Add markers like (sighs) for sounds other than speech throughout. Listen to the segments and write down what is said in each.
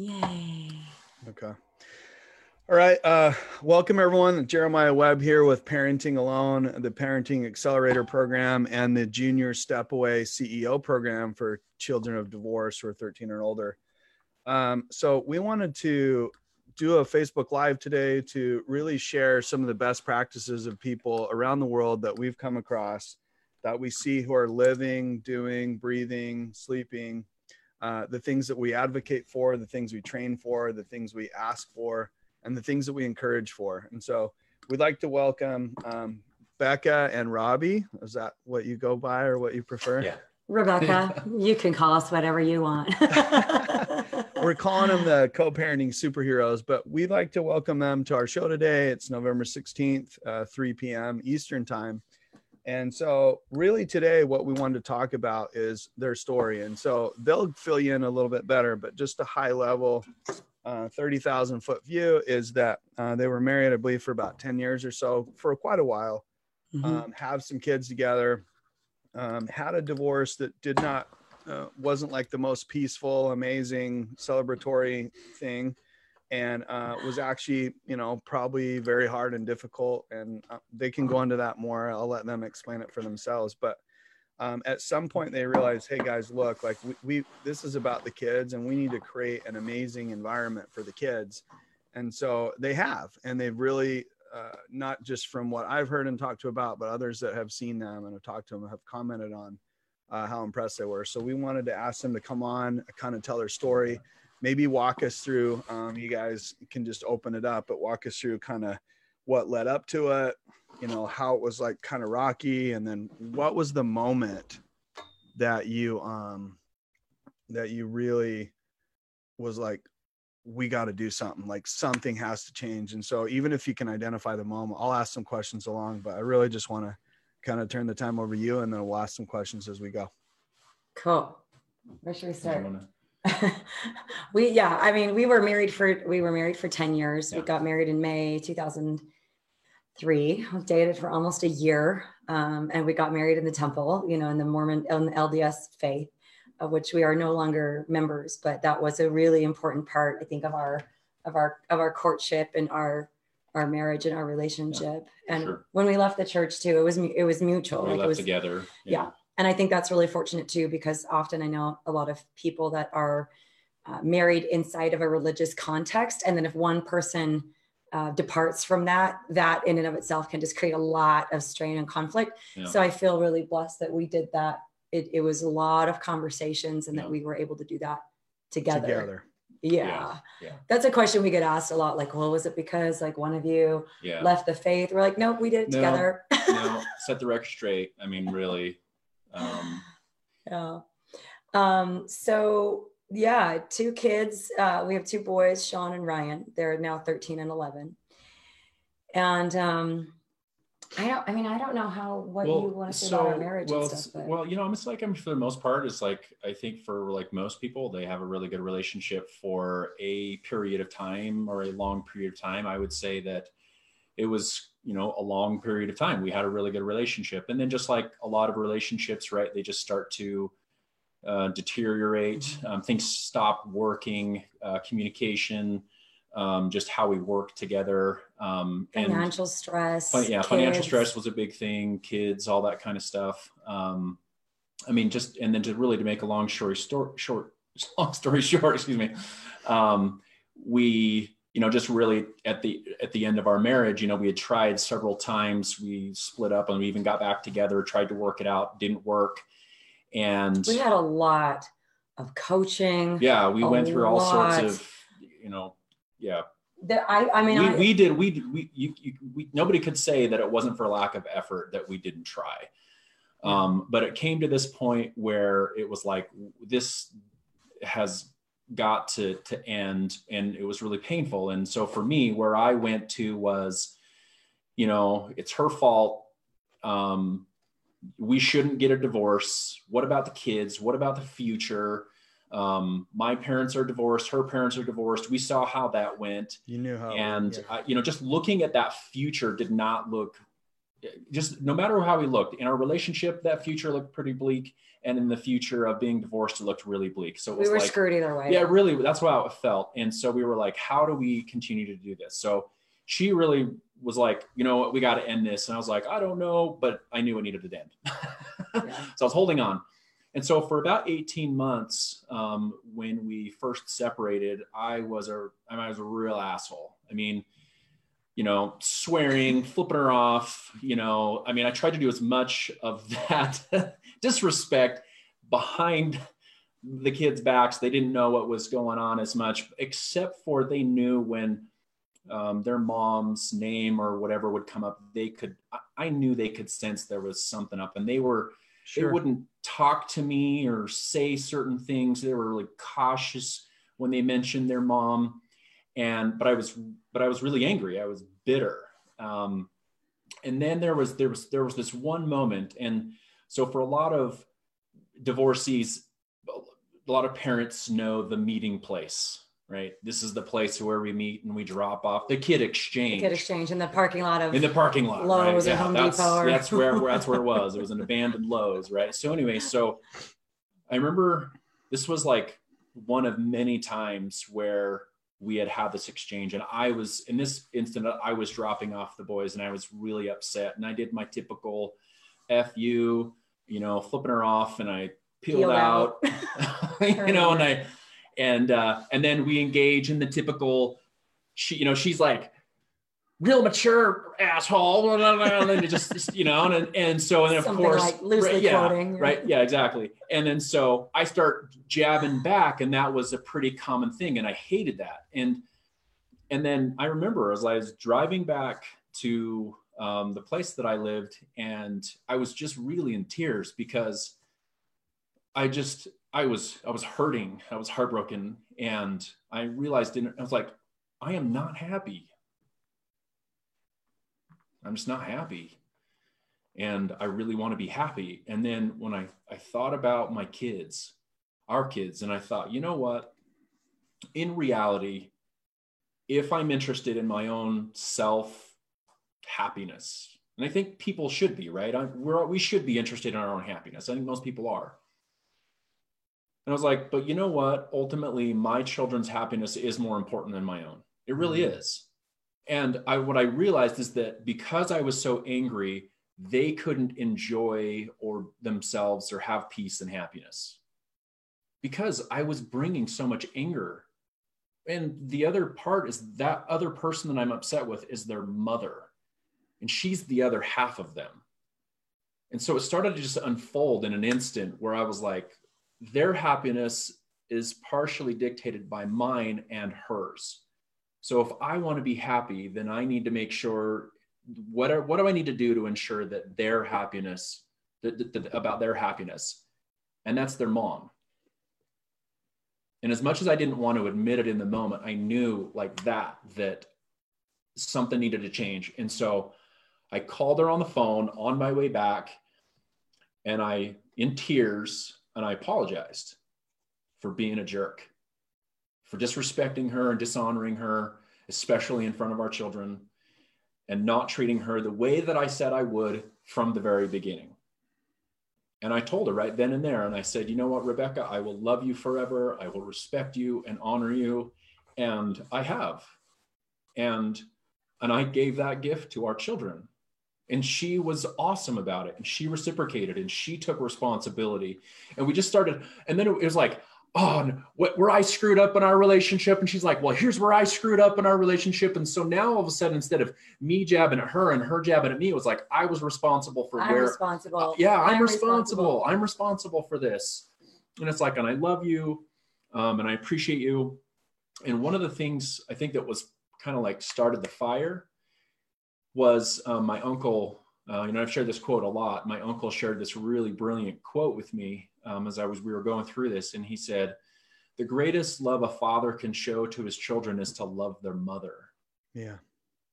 Yay. Okay. All right. Uh, welcome everyone. Jeremiah Webb here with Parenting Alone, the Parenting Accelerator Program, and the Junior Step Away CEO Program for children of divorce who are 13 or older. Um, so we wanted to do a Facebook Live today to really share some of the best practices of people around the world that we've come across that we see who are living, doing, breathing, sleeping, uh, the things that we advocate for, the things we train for, the things we ask for, and the things that we encourage for. And so we'd like to welcome um, Becca and Robbie. Is that what you go by or what you prefer? Yeah. Rebecca, (laughs) you can call us whatever you want. (laughs) We're calling them the co-parenting superheroes, but we'd like to welcome them to our show today. It's November 16th, uh, 3 p.m. Eastern time. And so, really, today, what we wanted to talk about is their story. And so, they'll fill you in a little bit better, but just a high level, uh, 30,000 foot view is that uh, they were married, I believe, for about 10 years or so, for quite a while, Mhm. um, have some kids together, um, had a divorce that did not, uh, wasn't like the most peaceful, amazing, celebratory thing and uh, was (sighs) actually, you know, probably very hard and difficult. And uh, they can go into that more. I'll let them explain it for themselves. But um, at some point, they realized, hey guys, look, like we, we, this is about the kids, and we need to create an amazing environment for the kids. And so they have, and they've really. Uh, not just from what I've heard and talked to about, but others that have seen them and have talked to them have commented on uh, how impressed they were. So we wanted to ask them to come on, kind of tell their story maybe walk us through um, you guys can just open it up but walk us through kind of what led up to it you know how it was like kind of rocky and then what was the moment that you um that you really was like we got to do something like something has to change and so even if you can identify the moment i'll ask some questions along but i really just want to kind of turn the time over to you and then we'll ask some questions as we go cool. Where should we start? (laughs) we yeah, I mean, we were married for we were married for 10 years. We got married in May 2003. We dated for almost a year. Um, and we got married in the temple, you know, in the Mormon in the LDS faith, of which we are no longer members, but that was a really important part, I think, of our of our of our courtship and our our marriage and our relationship. and sure. when we left the church too, it was it was mutual. we Like, it left was together. yeah. And i think that's really fortunate too because often i know a lot of people that are uh, married inside of a religious context and then if one person uh, departs from that that in and of itself can just create a lot of strain and conflict Yeah. so i feel really blessed that we did that it, it was a lot of conversations and Yeah. that we were able to do that together, together Yeah. Yeah, yeah. that's a question we get asked a lot like well was it because like one of you Yeah. left the faith we're like nope we did it No. together no, (laughs) set the record straight. I mean, really. Um, (sighs) Yeah. Um, so yeah, two kids. Uh, we have two boys, Sean and Ryan. They're now 13 and 11. And um, I don't, I mean, I don't know how, what you want to say about our marriage well, and stuff, but well, you know, I'm like I'm for the most part. It's like I think for like most people, they have a really good relationship for a period of time or a long period of time. I would say that it was you know a long period of time. We had a really good relationship, and then just like a lot of relationships, right? They just start to uh, deteriorate. Mm-hmm. Um, things stop working. Uh, communication. Um, just how we work together. Um, and- financial stress. Fin- yeah, financial stress was a big thing. Kids, all that kind of stuff. Um, I mean, just and then to really to make a long story short, short, (laughs) long story short, excuse me. Um, we, you know, just really at the at the end of our marriage, you know, we had tried several times. We split up and we even got back together, tried to work it out, didn't work, and We had a lot of coaching. yeah, we went through all sorts of, you know, yeah, That I, I mean, we, I, we did we we, you, you, we nobody could say that it wasn't for lack of effort that we didn't try. Um, but it came to this point where it was like this has got to to end and it was really painful. And so for me where i went to was you know it's her fault. Um, we shouldn't get a divorce. What about the kids? What about the future? Um, my parents are divorced. Her parents are divorced. We saw how that went. You knew how. and yeah. you know just looking at that future did not look just no matter how we looked in our relationship, that future looked pretty bleak. And in the future of being divorced, it looked really bleak. So we were like, screwed either way. Yeah, really. That's how it felt. And so we were like, how do we continue to do this? So she really was like, you know what, we got to end this. And I was like, I don't know, but I knew it needed to end. (laughs) yeah. So I was holding on. And so for about 18 months, um, when we first separated, I was a, I, mean, I was a real asshole. I mean, you know, swearing, (laughs) flipping her off, you know, I mean, I tried to do as much of that (laughs) disrespect behind the kids' backs. They didn't know what was going on as much, except for they knew when um, their mom's name or whatever would come up, they could, I, I knew they could sense there was something up and they were, sure. they wouldn't talk to me or say certain things. They were really cautious when they mentioned their mom and but i was but i was really angry i was bitter. Um, and then there was there was there was this one moment and so for a lot of divorcees a lot of parents know the meeting place right? This is the place where we meet and we drop off. The kid exchange the kid exchange in the parking lot of in the parking lot Lowe's right? or yeah, Home that's, Depot or... that's where (laughs) that's where it was. It was an abandoned Lowe's right? So anyway so i remember this was like one of many times where we had had this exchange and i was in this instant i was dropping off the boys and i was really upset and i did my typical fu you know flipping her off and i peeled, peeled out, out. (laughs) (laughs) you know and i and uh and then we engage in the typical she you know she's like real mature asshole and then it just you know and and so and then of Something course like right, yeah, quoting right yeah exactly. And then so i start jabbing back and that was a pretty common thing and i hated that. And and then i remember as i was driving back to um, the place that i lived and i was just really in tears because i just i was i was hurting i was heartbroken and i realized in, i was like i am not happy I'm just not happy. And I really want to be happy. And then when I, I thought about my kids, our kids, and I thought, you know what? In reality, if I'm interested in my own self happiness, and I think people should be, right? I, we're, we should be interested in our own happiness. I think most people are. And I was like, but you know what? Ultimately, my children's happiness is more important than my own. It really mm-hmm. is and I, what I realized is that because I was so angry, they couldn't enjoy or themselves or have peace and happiness because I was bringing so much anger. And the other part is that other person that I'm upset with is their mother, and she's the other half of them. And so it started to just unfold in an instant where I was like, their happiness is partially dictated by mine and hers. So if I want to be happy, then I need to make sure what are, what do I need to do to ensure that their happiness that, that, that, about their happiness, and that's their mom. And as much as I didn't want to admit it in the moment, I knew like that that something needed to change. And so I called her on the phone on my way back, and I in tears and I apologized for being a jerk for disrespecting her and dishonoring her, especially in front of our children, and not treating her the way that I said I would from the very beginning. And I told her right then and there, and I said, you know what, Rebecca, I will love you forever. I will respect you and honor you. And I have. And and I gave that gift to our children. And she was awesome about it. And she reciprocated and she took responsibility. And we just started, and then it was like, oh, where I screwed up in our relationship. And she's like, well, here's where I screwed up in our relationship. And so now all of a sudden, instead of me jabbing at her and her jabbing at me, it was like, I was responsible for I'm where. responsible. Uh, yeah, I'm, I'm responsible. responsible. I'm responsible for this. And it's like, and I love you um, and I appreciate you. And one of the things I think that was kind of like started the fire was um, my uncle. Uh, you know, I've shared this quote a lot. My uncle shared this really brilliant quote with me um, as I was we were going through this, and he said, "The greatest love a father can show to his children is to love their mother." Yeah.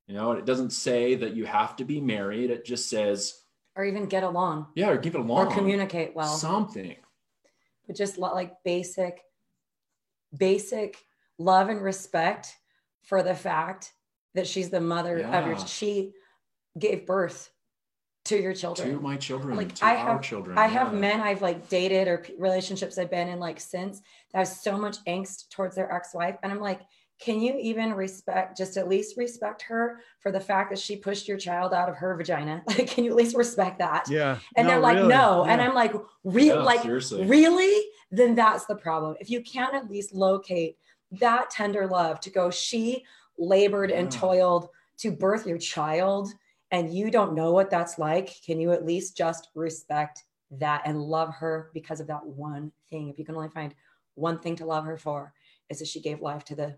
You know, it doesn't say that you have to be married. It just says, or even get along. Yeah, or give it along, or communicate well. Something. But just like basic, basic love and respect for the fact that she's the mother yeah. of your. She gave birth to your children to my children Like, to I our have- children I have yeah. men I've like dated or relationships I've been in like since that have so much angst towards their ex-wife. And I'm like, can you even respect, just at least respect her for the fact that she pushed your child out of her vagina? (laughs) Like, can you at least respect that? Yeah. And No, they're like, really. no. And I'm like, re- Yeah, like, seriously really? Then that's the problem. If you can't at least locate that tender love to go, she labored and toiled to birth your child, and you don't know what that's like, can you at least just respect that and love her because of that one thing? If you can only find one thing to love her for, is that she gave life to the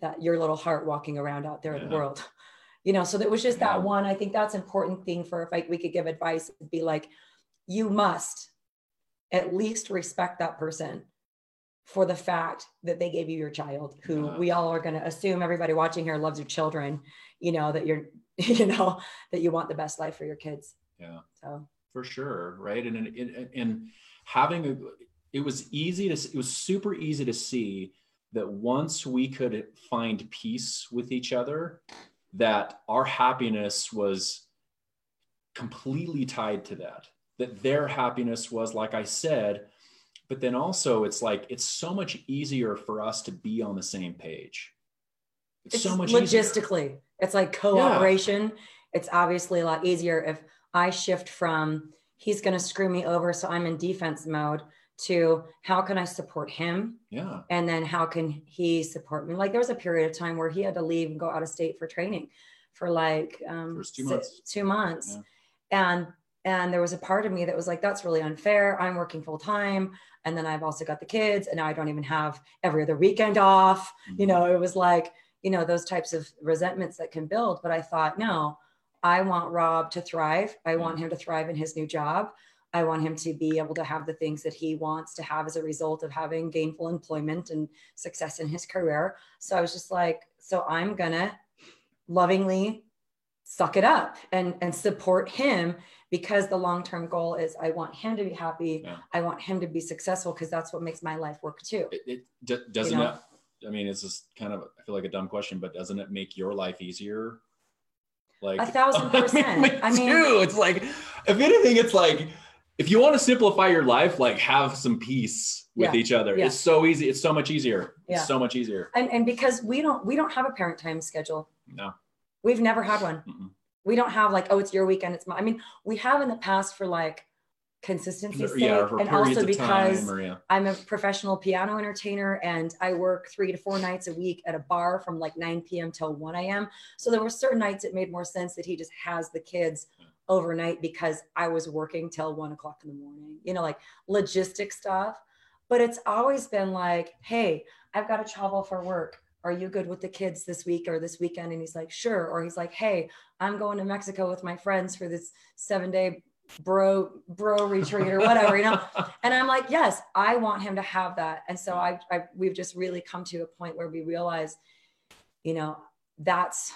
that your little heart walking around out there in the world. You know, so that was just Yeah. that one. I think that's important thing for if like we could give advice, it'd be like, you must at least respect that person for the fact that they gave you your child who Yeah. we all are going to assume everybody watching here loves your children you know that you're (laughs) you know that you want the best life for your kids. Yeah. So. For sure right? And and, and, having a it was easy to it was super easy to see that once we could find peace with each other that our happiness was completely tied to that that their happiness was like i said but then also it's like it's so much easier for us to be on the same page. It's, it's so much easier. It's like cooperation. It's obviously a lot easier if i shift from he's going to screw me over so i'm in defense mode to how can i support him? Yeah. And then how can he support me? Like there was a period of time where he had to leave and go out of state for training for like um First two months. two months. Yeah. and and there was a part of me that was like that's really unfair. I'm working full time and then i've also got the kids and now i don't even have every other weekend off. You Mm-hmm. know it was like you know those types of resentments that can build. But i thought no i want rob to thrive. I want mm-hmm. him to thrive in his new job. I want him to be able to have the things that he wants to have as a result of having gainful employment and success in his career. So i was just like so i'm gonna lovingly suck it up and and support him because the long-term goal is i want him to be happy. Yeah. i want him to be successful because that's what makes my life work too. It, it doesn't know? it i mean it's just kind of i feel like a dumb question but doesn't it make your life easier like A thousand (laughs) percent. I mean- too. it's like if anything it's like if you want to simplify your life like have some peace with Yeah, each other yeah. it's so easy it's so much easier Yeah. it's so much easier and and because we don't we don't have a parent time schedule no we've never had one Mm-mm. we don't have like oh it's your weekend it's my i mean we have in the past for like consistency's sake yeah and also because time or yeah I'm a professional piano entertainer and I work three to four nights a week at a bar from like 9 p.m. till 1 a.m. So there were certain nights it made more sense that he just has the kids overnight because I was working till one o'clock in the morning, you know, like logistic stuff. But it's always been like, hey, I've got to travel for work. Are you good with the kids this week or this weekend? And he's like, sure. Or he's like, hey, I'm going to Mexico with my friends for this seven day bro bro retreat or whatever, you know. (laughs) And I'm like, yes, I want him to have that. And so I, I we've just really come to a point where we realize, you know, that's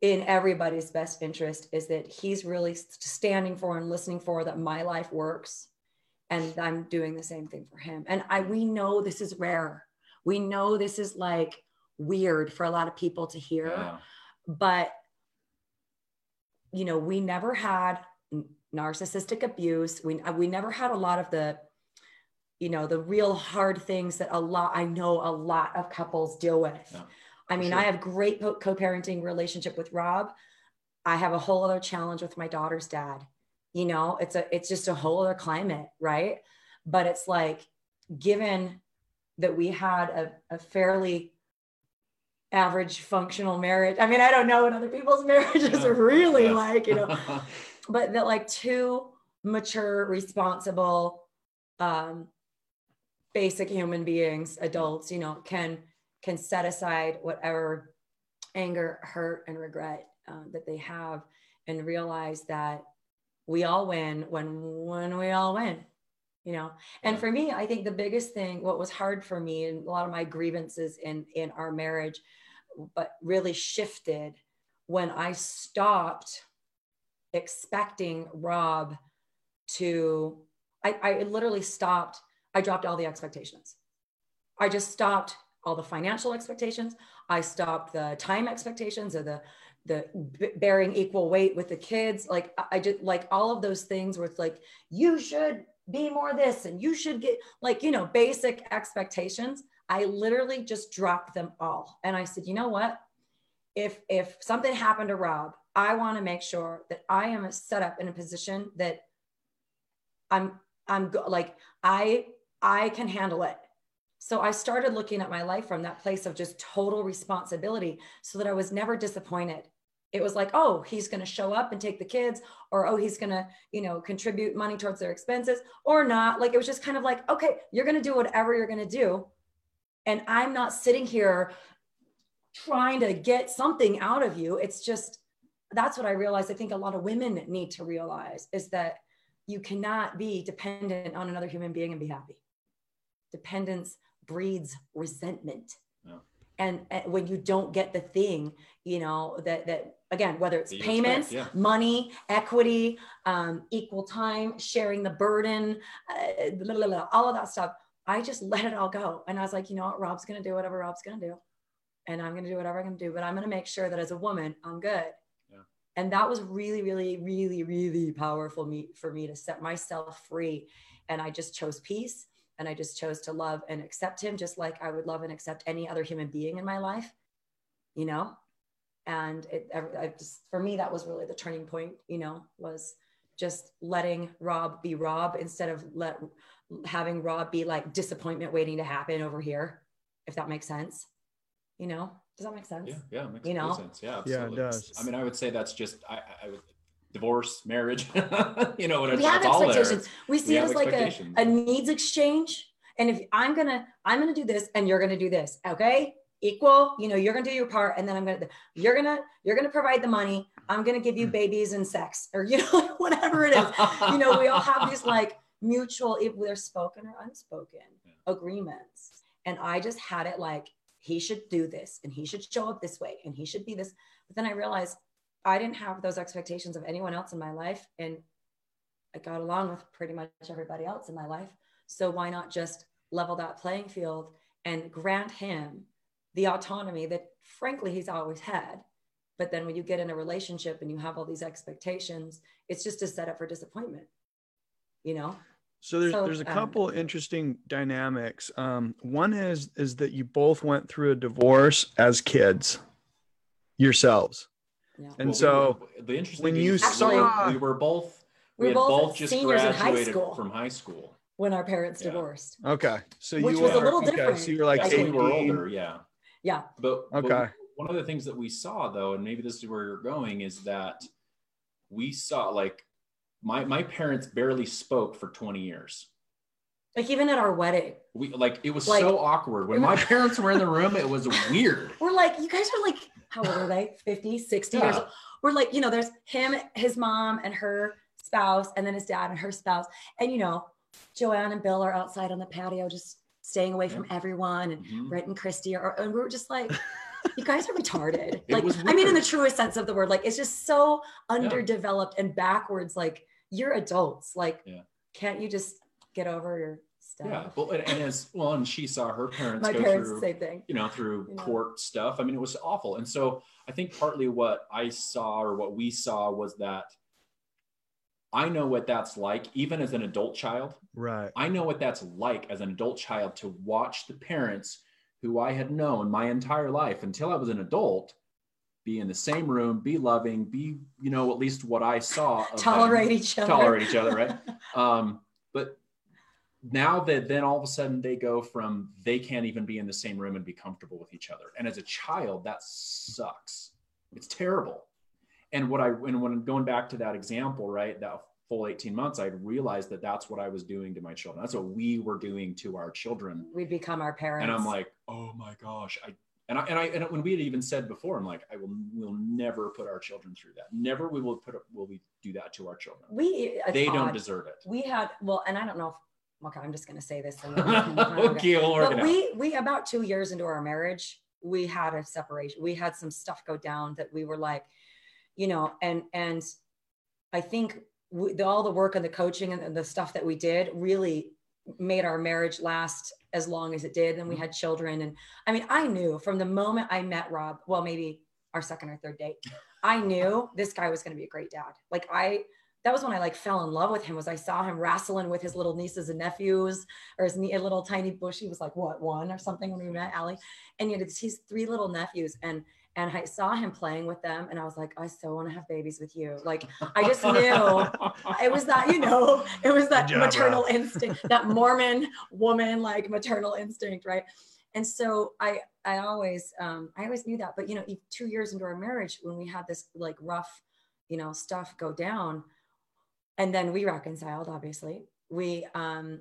in everybody's best interest is that he's really standing for and listening for that my life works and I'm doing the same thing for him. And I we know this is rare. We know this is like weird for a lot of people to hear yeah. but you know we never had narcissistic abuse we uh, we never had a lot of the you know the real hard things that a lot i know a lot of couples deal with Yeah, i mean sure. i have great co- co-parenting relationship with rob i have a whole other challenge with my daughter's dad you know it's a it's just a whole other climate right but it's like given that we had a, a fairly average functional marriage. I mean, I don't know what other people's (laughs) marriages Yeah. are really like, you know, (laughs) but that like two mature, responsible, um, basic human beings, adults, you know, can can set aside whatever anger, hurt, and regret uh, that they have, and realize that we all win when when we all win you know? And for me i think the biggest thing what was hard for me and a lot of my grievances in in our marriage but really shifted when i stopped expecting rob to i i literally stopped i dropped all the expectations. I just stopped all the financial expectations. I stopped the time expectations or the the bearing equal weight with the kids. Like i just like all of those things where it's like you should be more this and you should get like you know basic expectations. I literally just dropped them all. And i said you know what? If if something happened to rob i want to make sure that i am set up in a position that i'm i'm like i i can handle it. So I started looking at my life from that place of just total responsibility so that I was never disappointed. It was like oh he's going to show up and take the kids or oh he's going to you know contribute money towards their expenses or not. Like it was just kind of like okay you're going to do whatever you're going to do. And i'm not sitting here trying to get something out of you. It's just that's what i realized i think a lot of women need to realize is that you cannot be dependent on another human being and be happy. Dependence breeds resentment. And, and, when you don't get the thing you know that that again whether it's payments expect, yeah. money equity um, equal time sharing the burden uh, blah, blah, blah, all of that stuff i just let it all go. And i was like you know what? Rob's gonna do whatever rob's gonna do. And i'm gonna do whatever i'm gonna do but i'm gonna make sure that as a woman i'm good. yeah. And that was really really really really powerful me for me to set myself free and i just chose peace and I just chose to love and accept him just like I would love and accept any other human being in my life, you know? And it, I just, for me, that was really the turning point, you know, was just letting Rob be Rob instead of let having Rob be like disappointment waiting to happen over here, if that makes sense. You know, does that make sense? Yeah, yeah, makes you know? sense. Yeah, absolutely. Yeah, it does. I mean, I would say that's just I, I would divorce, marriage, (laughs) you know, whatever. We have expectations. We see we it as like a, a needs exchange. And if I'm gonna, I'm gonna do this and you're gonna do this, okay? Equal, you know, you're gonna do your part, and then I'm gonna, you're gonna, you're gonna provide the money. I'm gonna give you hmm. babies and sex, or you know, (laughs) whatever it is. you know, we all have these like mutual, if they're spoken or unspoken (laughs) yeah. agreements. And I just had it like he should do this and he should show up this way and he should be this. But then I realized I didn't have those expectations of anyone else in my life. And I got along with pretty much everybody else in my life. So why not just level that playing field and grant him the autonomy that, frankly, he's always had? But then when you get in a relationship and you have all these expectations, it's just a setup for disappointment, you know? So there's so, there's a um, couple um, interesting dynamics. Um, one is is that you both went through a divorce as kids yourselves. Yeah. And well, so we were, the interesting when you saw we were both we, we both, both just graduated high from high school when our parents yeah. divorced. Okay, so which you was were, a little different. So you were like we were older, yeah, yeah. But okay, but one of the things that we saw though, and maybe this is where you're going, is that we saw like my my parents barely spoke for 20 years. Like even at our wedding, we like it was like, so awkward when my (laughs) parents were in the room. It was (laughs) weird. We're like, you guys are like how old are they? 50, 60 yeah. years old. We're like, you know, there's him, his mom, and her spouse, and then his dad and her spouse. And, you know, Joanne and Bill are outside on the patio just staying away from everyone. And mm-hmm. Brent and Christy are, and we are just like, you guys are retarded. (laughs) like, I mean, in the truest sense of the word, like, it's just so underdeveloped yeah. and backwards. Like, you're adults. Like, yeah. can't you just get over your stuff. Yeah, well, and, and, as well, and she saw her parents My go parents, through, same thing. You know, through you court stuff. I mean, it was awful. And so I think partly what I saw or what we saw was that I know what that's like, even as an adult child. Right. I know what that's like as an adult child to watch the parents who I had known my entire life until I was an adult be in the same room, be loving, be, you know, at least what I saw. tolerate them, each other. Tolerate each other, right? (laughs) um, but now that then all of a sudden they go from they can't even be in the same room and be comfortable with each other. And as a child, that sucks. It's terrible. And what I and when I'm going back to that example, right, that full 18 months, I realized that that's what I was doing to my children. That's what we were doing to our children. We'd become our parents. And I'm like, oh my gosh, I and I and I and when we had even said before, I'm like, I will will never put our children through that. Never we will put will we do that to our children. We uh, they odd. don't deserve it. We had well, and I don't know if okay, I'm just going to say this. (laughs) And okay, we'll but we, we, about two years into our marriage, we had a separation. We had some stuff go down that we were like, you know, and, and I think we, the, all the work and the coaching and the stuff that we did really made our marriage last as long as it did. And we mm-hmm. had children. And I mean, I knew from the moment I met Rob, well, maybe our second or third date, I knew this guy was going to be a great dad. Like I, that was when I like fell in love with him. Was I saw him wrestling with his little nieces and nephews, or his a little tiny bush. He was like what one or something when we met Allie, and you know he's three little nephews, and and I saw him playing with them, and I was like, I so want to have babies with you. Like I just knew it was that you know it was that job, maternal instinct, that Mormon woman like maternal instinct, right? And so I I always um, I always knew that, but you know, two years into our marriage, when we had this like rough, you know, stuff go down, and then we reconciled. Obviously, we um,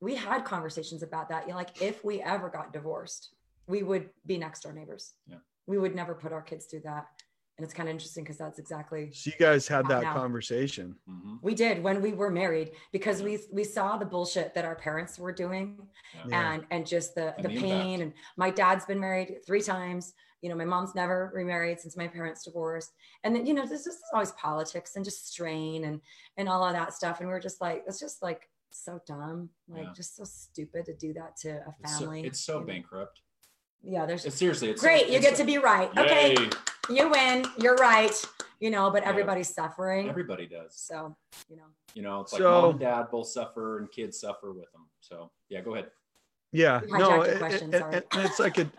we had conversations about that. You know, like if we ever got divorced, we would be next door neighbors. Yeah. We would never put our kids through that and it's kind of interesting because that's exactly so you guys had that now. conversation mm-hmm. we did when we were married because we we saw the bullshit that our parents were doing yeah. and and just the and the, the pain impact. and my dad's been married three times you know my mom's never remarried since my parents divorced and then you know this is always politics and just strain and and all of that stuff and we are just like it's just like so dumb like yeah. just so stupid to do that to a family it's so, it's so bankrupt yeah there's it's seriously it's great it's you get to be right. Yay. okay you win you're right you know but everybody's yeah. suffering. Everybody does. So you know. You know it's like so, mom and dad both suffer and kids suffer with them. So yeah go ahead. Yeah no it, question, it, it, it's like a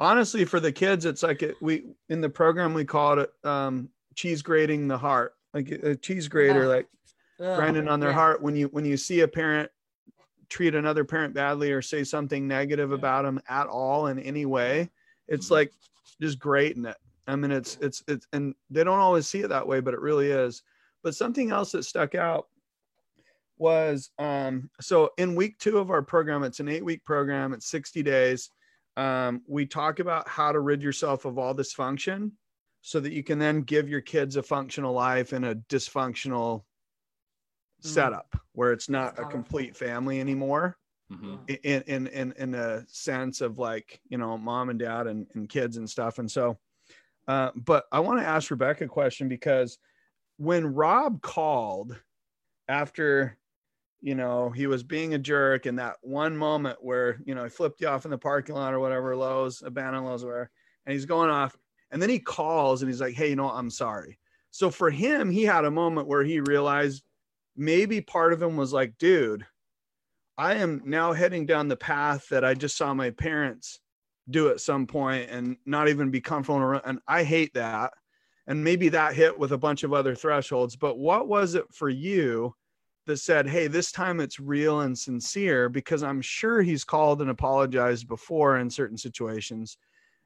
honestly for the kids it's like a, we in the program we call it um cheese grating the heart. Like a cheese grater like grinding on their yeah. heart. When you when you see a parent treat another parent badly or say something negative yeah. about them at all in any way it's mm-hmm. like just grating it i mean it's it's it's and they don't always see it that way but it really is but something else that stuck out was um so in week two of our program it's an eight week program it's 60 days um, we talk about how to rid yourself of all dysfunction so that you can then give your kids a functional life in a dysfunctional mm-hmm. setup where it's not a complete family anymore. Mm-hmm. in, in in in a sense of like you know mom and dad and, and kids and stuff. And so uh, but i want to ask rebecca a question because when rob called after you know he was being a jerk in that one moment where you know he flipped you off in the parking lot or whatever lowe's abandoned lowe's where and he's going off and then he calls and he's like hey you know i'm sorry. So for him he had a moment where he realized maybe part of him was like, dude, I am now heading down the path that I just saw my parents do at some point and not even be comfortable around. And I hate that. And maybe that hit with a bunch of other thresholds. But what was it for you that said, hey, this time it's real and sincere? Because I'm sure he's called and apologized before in certain situations.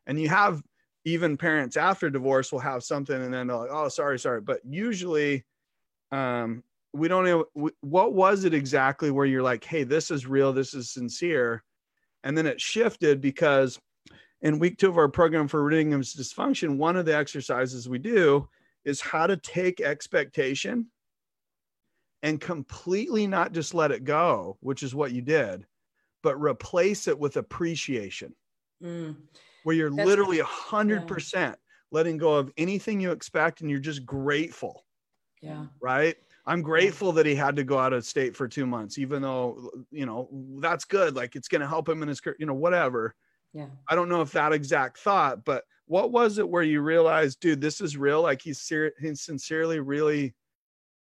And you have even parents after divorce will have something and then they're like, oh, sorry, sorry. But usually, um, we don't know what was it exactly where you're like, hey, this is real, this is sincere. And then it shifted because in week two of our program for ridding of dysfunction, one of the exercises we do is how to take expectation and completely not just let it go, which is what you did, but replace it with appreciation, mm. where you're That's literally a hundred percent letting go of anything you expect and you're just grateful. Yeah. Right. I'm grateful that he had to go out of state for two months, even though, you know, that's good. Like it's going to help him in his career, you know, whatever. Yeah. I don't know if that exact thought, but what was it where you realized, dude, this is real? Like he's, ser- he's sincerely really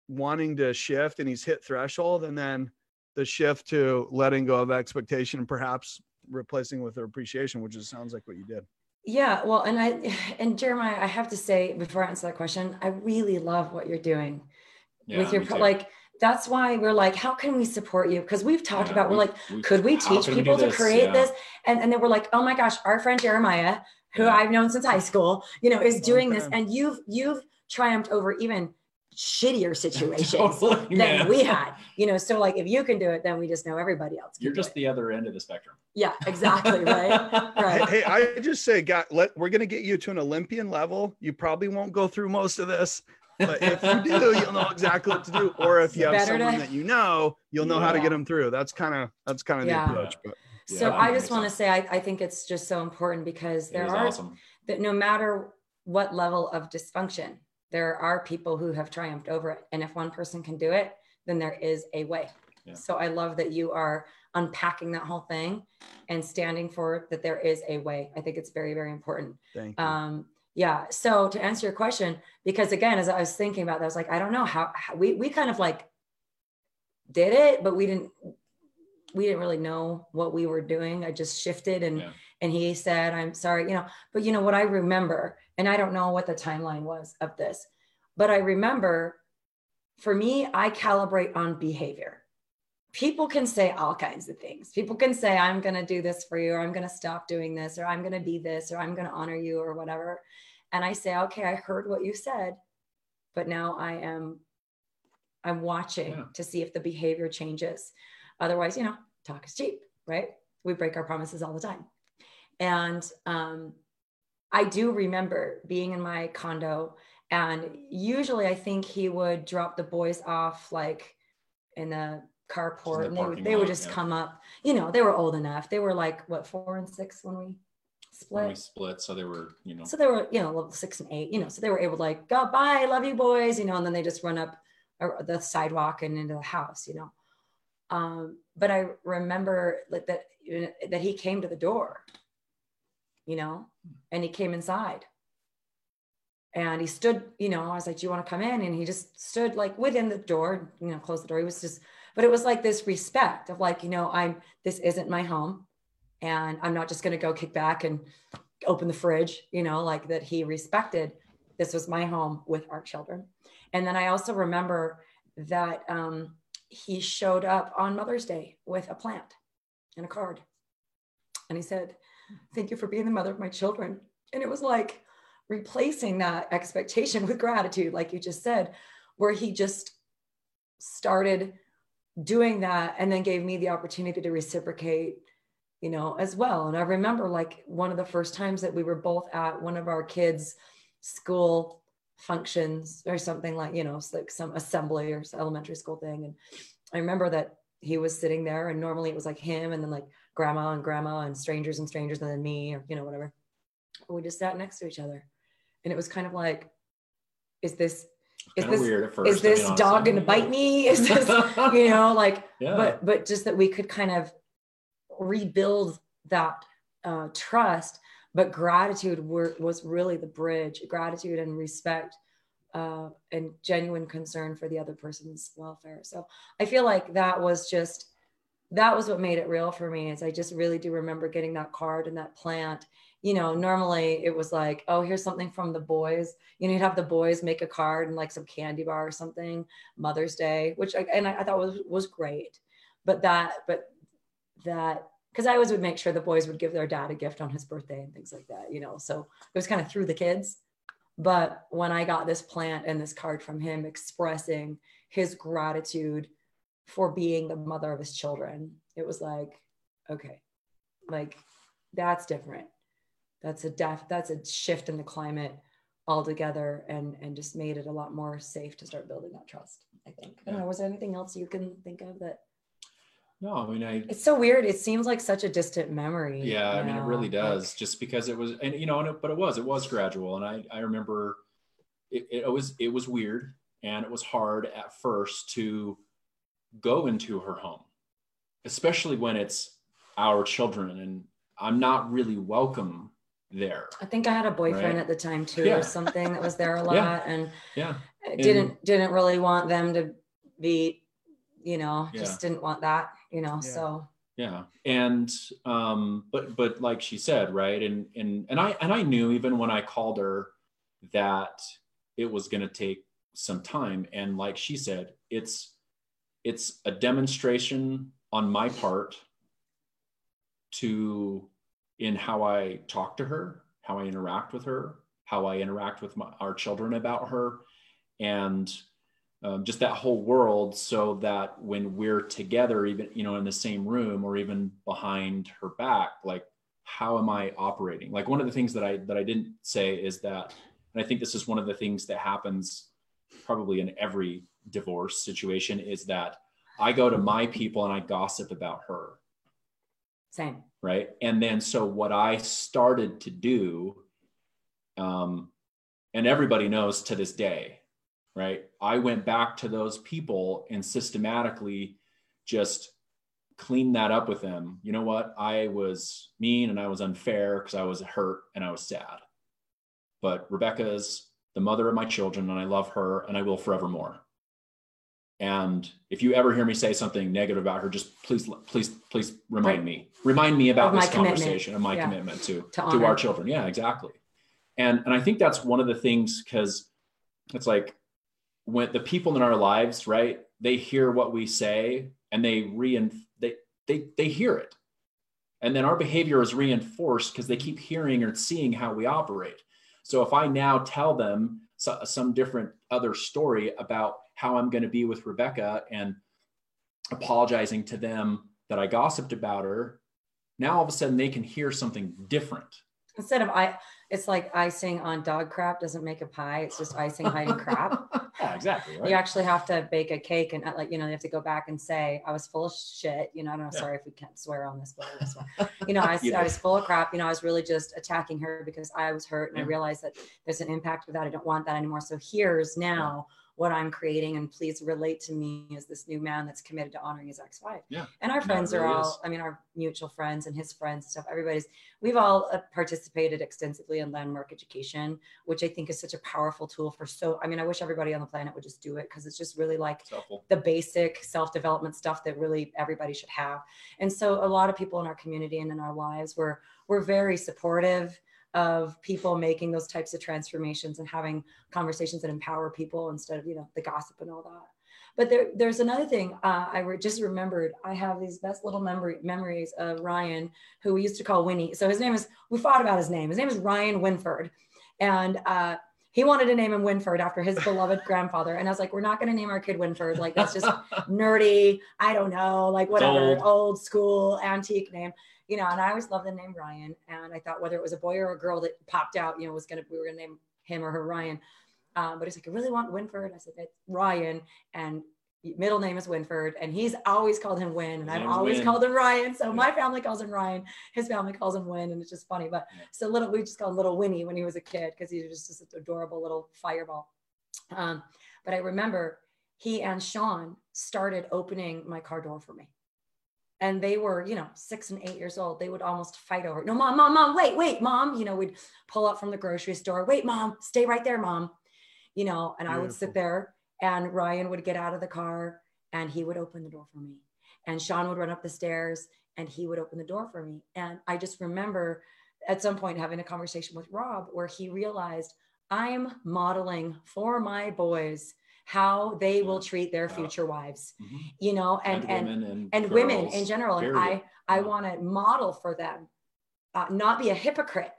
wanting to shift and he's hit threshold. And then the shift to letting go of expectation, and perhaps replacing with appreciation, which is, sounds like what you did. Yeah, well, and I (sighs) and Jeremiah, I have to say before I answer that question, I really love what you're doing yeah, with your like that's why we're like how can we support you? Because we've talked yeah, about we're like we, could we teach people to create yeah. this? And, and then we're like oh my gosh our friend jeremiah who yeah. i've known since high school you know is doing this. and you've you've triumphed over even shittier (laughs) situations totally, than we had you know? So like if you can do it then we just know everybody else you're just the other end of the spectrum. Yeah exactly right? (laughs) Right. Hey, hey i just say got let we're going to get you to an olympian level. You probably won't go through most of this but if you do, you'll know exactly what to do. Or if you have Better someone to... that you know, you'll know yeah. how to get them through. That's kind of that's kind of yeah. the approach. But yeah, so I just want to say I, I think it's just so important because there are awesome. that no matter what level of dysfunction, there are people who have triumphed over it. And if one person can do it, then there is a way. So I love that you are unpacking that whole thing and standing for that there is a way. I think it's very, very important. Thank you. Um, yeah so to answer your question because again as i was thinking about that i was like i don't know how, how we, we kind of like did it but we didn't we didn't really know what we were doing i just shifted and yeah. and he said i'm sorry you know but you know what i remember and i don't know what the timeline was of this but i remember for me i calibrate on behavior people can say all kinds of things. People can say, I'm going to do this for you, or I'm going to stop doing this, or I'm going to be this, or I'm going to honor you, or whatever. And I say, okay, I heard what you said, but now I am, I'm watching yeah. to see if the behavior changes. Otherwise, you know, talk is cheap, right? We break our promises all the time. And um, I do remember being in my condo, and usually I think he would drop the boys off like in the carport the and they would they would just yeah. come up you know they were old enough they were like what four and six when we split. We split so they were you know. So they were you know level six and eight you know so they were able to like go bye love you boys you know and then they just run up the sidewalk and into the house you know. Um but i remember like that that he came to the door you know and he came inside. And he stood you know i was like do you want to come in? And he just stood like within the door you know closed the door. He was just but it was like this respect of like you know i'm this isn't my home and i'm not just going to go kick back and open the fridge you know like that he respected. This was my home with our children. And then i also remember that um, he showed up on mother's day with a plant and a card. And he said thank you for being the mother of my children. And it was like replacing that expectation (laughs) with gratitude like you just said where he just started doing that and then gave me the opportunity to reciprocate you know as well and i remember like one of the first times that we were both at one of our kids school functions or something like you know like some assembly or elementary school thing and i remember that he was sitting there and normally it was like him and then like grandma and grandma and strangers and strangers and then me or you know whatever we just sat next to each other and it was kind of like is this is this weird at first. Is this dog going to bite me? (laughs) Is this, you know, like, (laughs) yeah. but, but just that we could kind of rebuild that uh, trust. But gratitude were, was really the bridge, gratitude and respect uh, and genuine concern for the other person's welfare. So I feel like that was just, that was what made it real for me is I just really do remember getting that card and that plant you know, normally it was like, oh, here's something from the boys. You know, you'd have the boys make a card and like some candy bar or something, Mother's Day, which I, and I, I thought was was great. But that, but that, because I always would make sure the boys would give their dad a gift on his birthday and things like that, you know. So it was kind of through the kids. But when I got this plant and this card from him expressing his gratitude for being the mother of his children, it was like, okay, like that's different that's a def that's a shift in the climate altogether and and just made it a lot more safe to start building that trust i think i don't know was there anything else you can think of that no i mean i it's so weird it seems like such a distant memory yeah i mean know? it really does like, just because it was and you know and it, but it was it was gradual and i i remember it, it was it was weird and it was hard at first to go into her home especially when it's our children and i'm not really welcome there. I think I had a boyfriend right? at the time too, yeah. or something that was there a (laughs) lot, yeah. and yeah, didn't and, didn't really want them to be, you know, yeah. just didn't want that, you know. So yeah, and um, but but like she said, right, and and and I and I knew even when I called her that it was going to take some time, and like she said, it's it's a demonstration on my part to in how I talk to her, how I interact with her, how I interact with my, our children about her, and um, just that whole world so that when we're together, even, you know, in the same room or even behind her back, like, how am I operating? Like one of the things that I, that I didn't say is that, and I think this is one of the things that happens probably in every divorce situation is that I go to my people and I gossip about her. Same right and then so what i started to do um, and everybody knows to this day right i went back to those people and systematically just cleaned that up with them you know what i was mean and i was unfair because i was hurt and i was sad but Rebecca is the mother of my children and I love her and I will forevermore. And if you ever hear me say something negative about her, just please, please, please remind right. me. Remind me about this conversation and my yeah. commitment to to, to our children. Yeah, exactly. And and I think that's one of the things because it's like when the people in our lives, right? They hear what we say and they re they they they hear it, and then our behavior is reinforced because they keep hearing or seeing how we operate. So if I now tell them so, some different other story about how I'm going to be with Rebecca and apologizing to them that I gossiped about her, now all of a sudden they can hear something different. Instead of I, it's like icing on dog crap doesn't make a pie. It's just icing hiding crap. (laughs) yeah, exactly. Right? You actually have to bake a cake and uh, like you know you have to go back and say I was full of shit. You know, I'm yeah. sorry if we can't swear on this, but (laughs) you know I, I was full of crap. You know, I was really just attacking her because I was hurt and yeah. I realized that there's an impact of that. I don't want that anymore. So here's now. Yeah what I'm creating and please relate to me as this new man that's committed to honoring his ex-wife. Yeah. And our friends really are all, is. I mean, our mutual friends and his friends and stuff, everybody's, we've all uh, participated extensively in landmark education, which I think is such a powerful tool for so, I mean, I wish everybody on the planet would just do it because it's just really like the basic self-development stuff that really everybody should have. And so a lot of people in our community and in our lives were, were very supportive of people making those types of transformations and having conversations that empower people instead of you know the gossip and all that but there, there's another thing uh, I re- just remembered. I have these best little memory, memories of Ryan, who we used to call Winnie. So his name is, we fought about his name. His name is Ryan Winford. And uh, he wanted to name him Winford after his beloved grandfather. And I was like, we're not going to name our kid Winford. Like, that's just (laughs) nerdy. I don't know, like whatever, old. old school, antique name you know, and I always loved the name Ryan. And I thought whether it was a boy or a girl that popped out, you know, was going to, we were going to name him or her Ryan. Um, but he's like, I really want Winford. I said, it's Ryan. And middle name is Winford. And he's always called him Win. And I've always called him Ryan. So yeah. my family calls him Ryan. His family calls him Win. And it's just funny. But yeah. so little, we just called him little Winnie when he was a kid because he was just this adorable little fireball. Um, but I remember he and Sean started opening my car door for me and they were you know six and eight years old they would almost fight over no mom mom mom wait wait mom you know we'd pull up from the grocery store wait mom stay right there mom you know and Beautiful. i would sit there and ryan would get out of the car and he would open the door for me and sean would run up the stairs and he would open the door for me and i just remember at some point having a conversation with rob where he realized i'm modeling for my boys how they will treat their future wives mm-hmm. you know and and and, and, and women in general period. and i i want to model for them uh, not be a hypocrite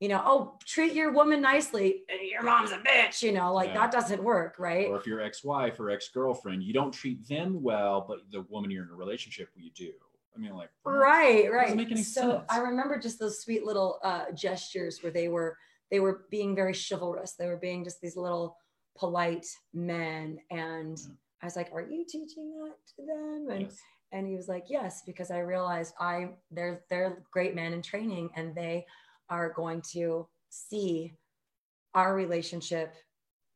you know oh treat your woman nicely your mom's a bitch you know like yeah. that doesn't work right or if your ex-wife or ex-girlfriend you don't treat them well but the woman you're in a relationship with you do I mean, like right, right. so sense. I remember just those sweet little uh, gestures where they were they were being very chivalrous. They were being just these little polite men. And yeah. I was like, Are you teaching that to them? And yes. and he was like, Yes, because I realized I they're they're great men in training and they are going to see our relationship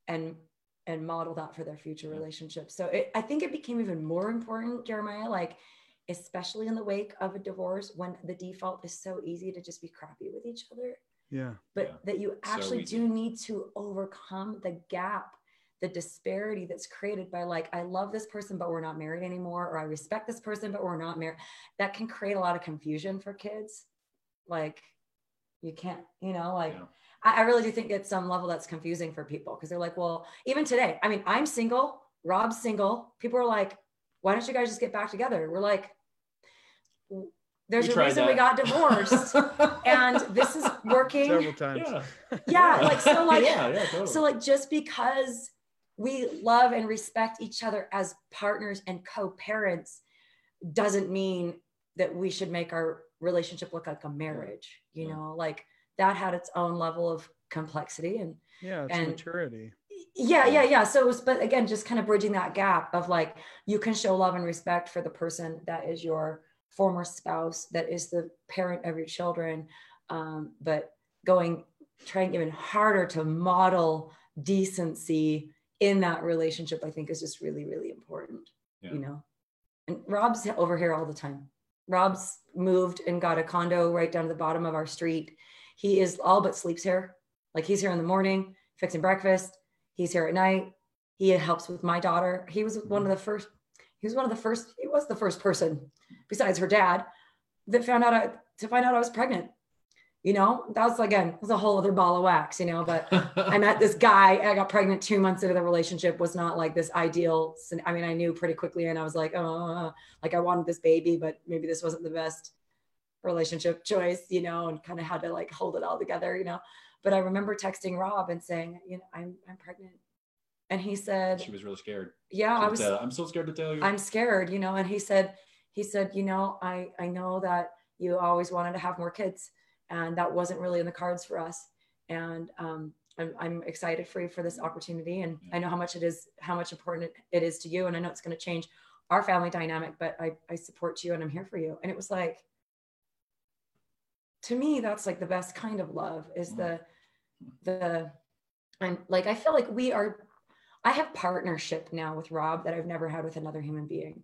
and and model that for their future relationship. So it, I think it became even more important, Jeremiah, like especially in the wake of a divorce when the default is so easy to just be crappy with each other yeah. But yeah. that you actually so do need to overcome the gap, the disparity that's created by like, I love this person, but we're not married anymore, or I respect this person, but we're not married. That can create a lot of confusion for kids. Like, you can't, you know, like, yeah. I, I really do think at some level that's confusing for people because they're like, well, even today, I mean, I'm single, Rob's single. People are like, why don't you guys just get back together? We're like, there's we a reason that. we got divorced. (laughs) And this is working. Several times. Yeah, yeah like so like yeah, yeah, totally. so like just because we love and respect each other as partners and co-parents doesn't mean that we should make our relationship look like a marriage you yeah. know? Like that had its own level of complexity and yeah it's and, maturity. Yeah yeah yeah. So was, but again just kind of bridging that gap of like you can show love and respect for the person that is your former spouse that is the parent of your children um, but going trying even harder to model decency in that relationship i think is just really really important yeah. you know and rob's over here all the time rob's moved and got a condo right down to the bottom of our street he is all but sleeps here Like he's here in the morning fixing breakfast. He's here at night. He helps with my daughter. He was one of the first. He was one of the first. He was the first person, besides her dad, that found out I, to find out I was pregnant. You know, that was again was a whole other ball of wax. You know, but I (laughs) met this guy. I got pregnant two months into the relationship. Was not like this ideal. I mean, I knew pretty quickly, and I was like, oh, like I wanted this baby, but maybe this wasn't the best relationship choice. You know, and kind of had to like hold it all together. You know, but I remember texting Rob and saying, you know, I'm I'm pregnant. And he said she was really scared. Yeah, I was I'm so scared to tell you. I'm scared, you know, and he said, he said, you know, I I know that you always wanted to have more kids and that wasn't really in the cards for us. And um I'm, I'm excited for you for this opportunity and yeah. I know how much it is how much important it is to you and I know it's going to change our family dynamic but I, I support you and I'm here for you and it was like to me that's like the best kind of love is the the i'm like i feel like we are i have partnership now with rob that i've never had with another human being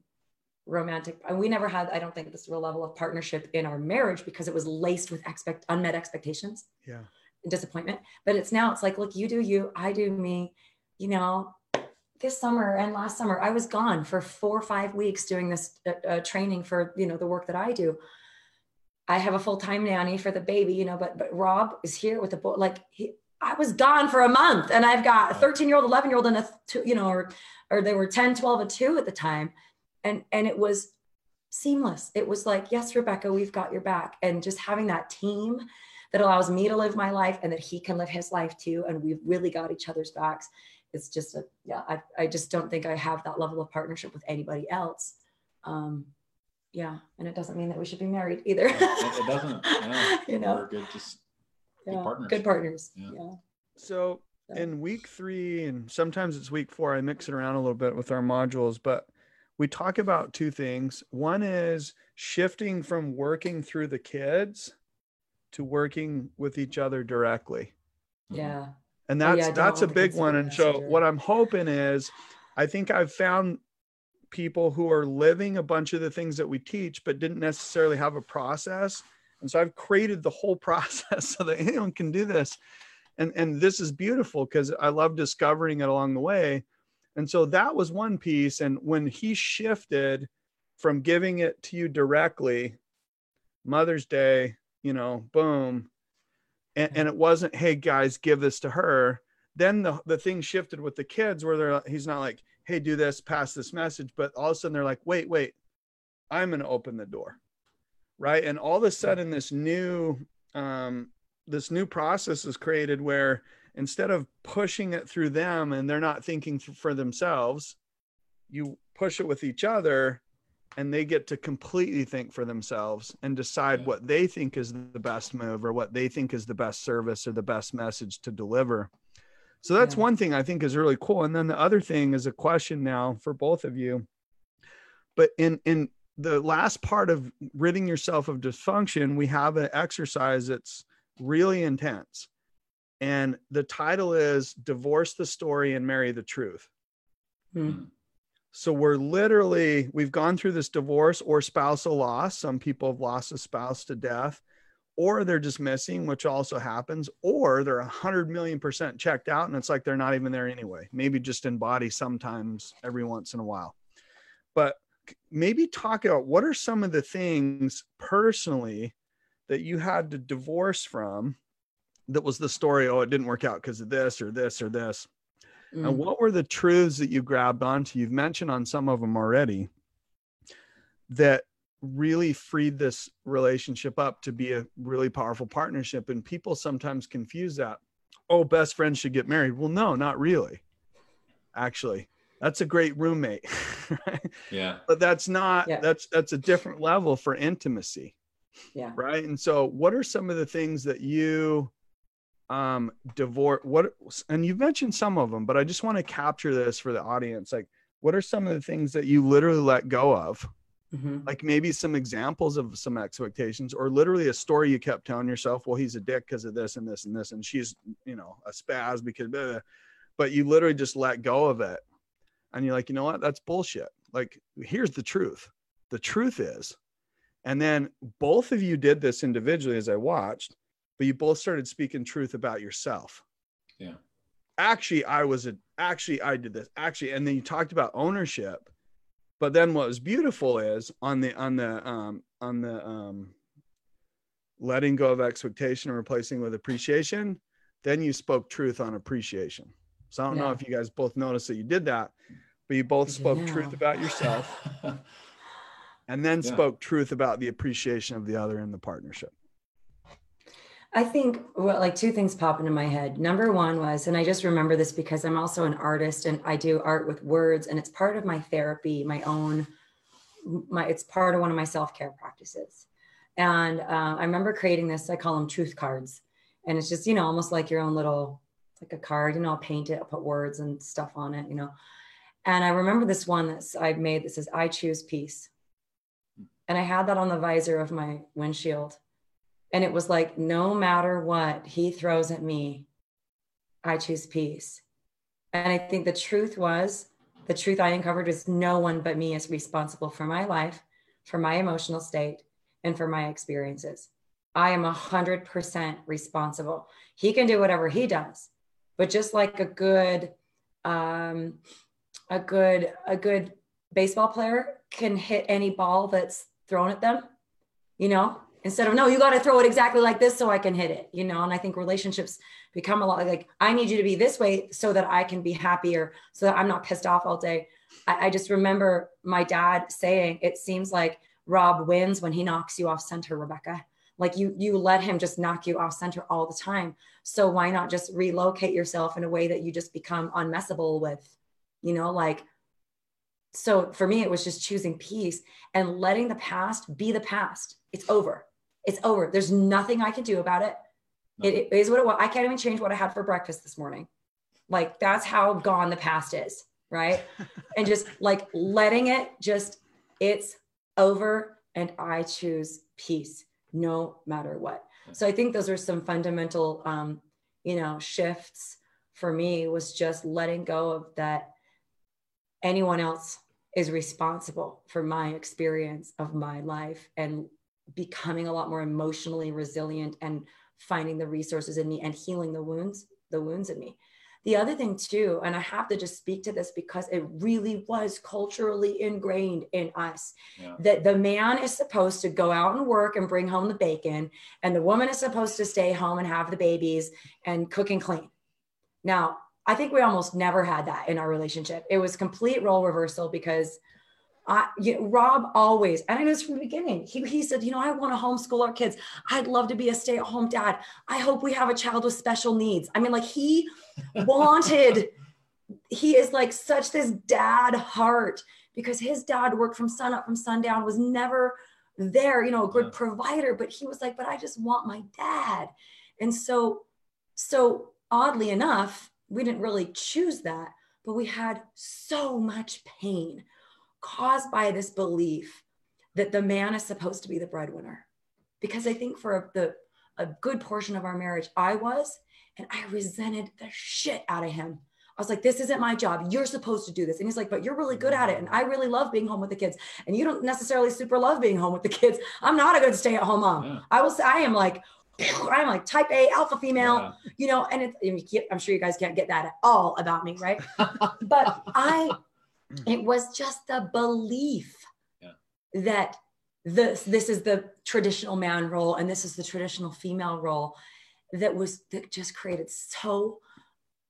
romantic and we never had i don't think this real level of partnership in our marriage because it was laced with expect unmet expectations. Yeah. And disappointment. But it's now it's like look you do you i do me. You know this summer and last summer i was gone for four or five weeks doing this uh, uh, training for you know the work that i do. I have a full time nanny for the baby, you know, but but Rob is here with the boy. Like he, I was gone for a month, and I've got a 13 year old, 11 year old, and a two, you know, or or they were 10, 12, and two at the time, and and it was seamless. It was like, yes, Rebecca, we've got your back, and just having that team that allows me to live my life and that he can live his life too, and we've really got each other's backs. It's just a yeah. I I just don't think I have that level of partnership with anybody else. Um, yeah and it doesn't mean that we should be married either it, it doesn't (laughs) yeah. you know we're good just yeah. good partners good partners yeah, yeah. So, so in week three and sometimes it's week four i mix it around a little bit with our modules but we talk about two things one is shifting from working through the kids to working with each other directly mm-hmm. yeah and that's oh, yeah, that's a big one and so what i'm hoping is i think i've found people who are living a bunch of the things that we teach, but didn't necessarily have a process. And so I've created the whole (laughs) process so that anyone can do this. And, and this is beautiful because I love discovering it along the way. And so that was one piece. And when he shifted from giving it to you directly, Mother's Day, you know, boom. And, and it wasn't, hey guys, give this to her. Then the, the thing shifted with the kids where they're he's not like, hey, do this, pass this message. But all of a sudden they're like, wait, wait, I'm to open the door. Right. And all of a sudden this new, um, this new process is created where instead of pushing it through them and they're not thinking for themselves, you push it with each other and they get to completely think for themselves and decide what they think is the best move or what they think is the best service or the best message to deliver. So that's yeah. one thing I think is really cool. And then the other thing is a question now for both of you. But in in the last part of ridding yourself of dysfunction, we have an exercise that's really intense. And the title is Divorce the Story and Marry the Truth. Mm. So we're literally, we've gone through this divorce or spousal loss. Some people have lost a spouse to death or they're just missing, which also happens, or they're a hundred million percent checked out and it's like they're not even there anyway. Maybe just in body sometimes every once in a while. But maybe talk about what are some of the things personally that you had to divorce from that was the story, oh, it didn't work out because of this or this or this. Mm. And what were the truths that you grabbed onto? You've mentioned on some of them already that really freed this relationship up to be a really powerful partnership. And people sometimes confuse that. Oh, best friends should get married. Well, no, not really. Actually, that's a great roommate. (laughs) Right? Yeah. But that's not, yeah. that's, that's a different level for intimacy. Yeah. Right. And so, what are some of the things that you, um divorce what and you've mentioned some of them but i just want to capture this for the audience like what are some of the things that you literally let go of Mm-hmm. Like maybe some examples of some expectations, or literally a story you kept telling yourself, well, he's a dick because of this and this and this, and she's, you know, a spaz because, blah, blah. but you literally just let go of it. And you're like, you know what? That's bullshit. Like, here's the truth. The truth is, and then both of you did this individually as I watched. But you both started speaking truth about yourself. Yeah. Actually, I was a actually I did this. Actually, and then you talked about ownership. But then what was beautiful is on the on the um on the um letting go of expectation and replacing with appreciation, then you spoke truth on appreciation. So I don't know if you guys both noticed that you did that, but you both spoke Yeah. truth about yourself (laughs) and then Yeah. spoke truth about the appreciation of the other in the partnership. I think well, like two things pop into my head. Number one was, and I just remember this because I'm also an artist and I do art with words, and it's part of my therapy, my own, my it's part of one of my self care practices. And uh, I remember creating this. I call them truth cards, and it's just you know almost like your own little like a card. You know, I'll paint it, I'll put words and stuff on it. You know, and I remember this one that I made that says "I choose peace," and I had that on the visor of my windshield and it was like, no matter what he throws at me, I choose peace. And I think the truth was, the truth I uncovered is no one but me is responsible for my life, for my emotional state, and for my experiences. I am 100% responsible. He can do whatever he does. But just like a good, um, a good, a good baseball player can hit any ball that's thrown at them, you know, instead of no you got to throw it exactly like this so i can hit it you know? And i think relationships become a lot like i need you to be this way so that i can be happier so that i'm not pissed off all day. I, I just remember my dad saying it seems like rob wins when he knocks you off center rebecca. Like you you let him just knock you off center all the time. So why not just relocate yourself in a way that you just become unmessable with? You know like so for me it was just choosing peace and letting the past be the past. It's over it's over. There's nothing I can do about it. It, it is what it was. I can't even change what I had for breakfast this morning. Like that's how gone the past is, right? (laughs) and just like letting it just, it's over and I choose peace no matter what. So I think those are some fundamental, um, you know, shifts for me was just letting go of that anyone else is responsible for my experience of my life and becoming a lot more emotionally resilient and finding the resources in me and healing the wounds the wounds in me. The other thing too and i have to just speak to this because it really was culturally ingrained in us Yeah. that the man is supposed to go out and work and bring home the bacon and the woman is supposed to stay home and have the babies and cook and clean. Now i think we almost never had that in our relationship. It was complete role reversal because I, you know, Rob always, and I know this from the beginning. He, he said, you know, I want to homeschool our kids. I'd love to be a stay-at-home dad. I hope we have a child with special needs. I mean, like he (laughs) wanted, he is like such this dad heart because his dad worked from sun up from sundown, was never there, you know, a good Yeah. provider, but he was like, but I just want my dad. And so, so oddly enough, we didn't really choose that, but we had so much pain caused by this belief that the man is supposed to be the breadwinner. Because I think for the a good portion of our marriage, I was, and I resented the shit out of him. I was like, this isn't my job. You're supposed to do this. And he's like, but you're really good at it. And I really love being home with the kids. And you don't necessarily super love being home with the kids. I'm not a good stay at home mom. Yeah. I will say, I am like, (sighs) I'm like type A alpha female, Yeah. you know, and it's, and I'm sure you guys can't get that at all about me, right? (laughs) but I, Mm-hmm. it was just the belief Yeah. that this this is the traditional man role and this is the traditional female role that was that just created so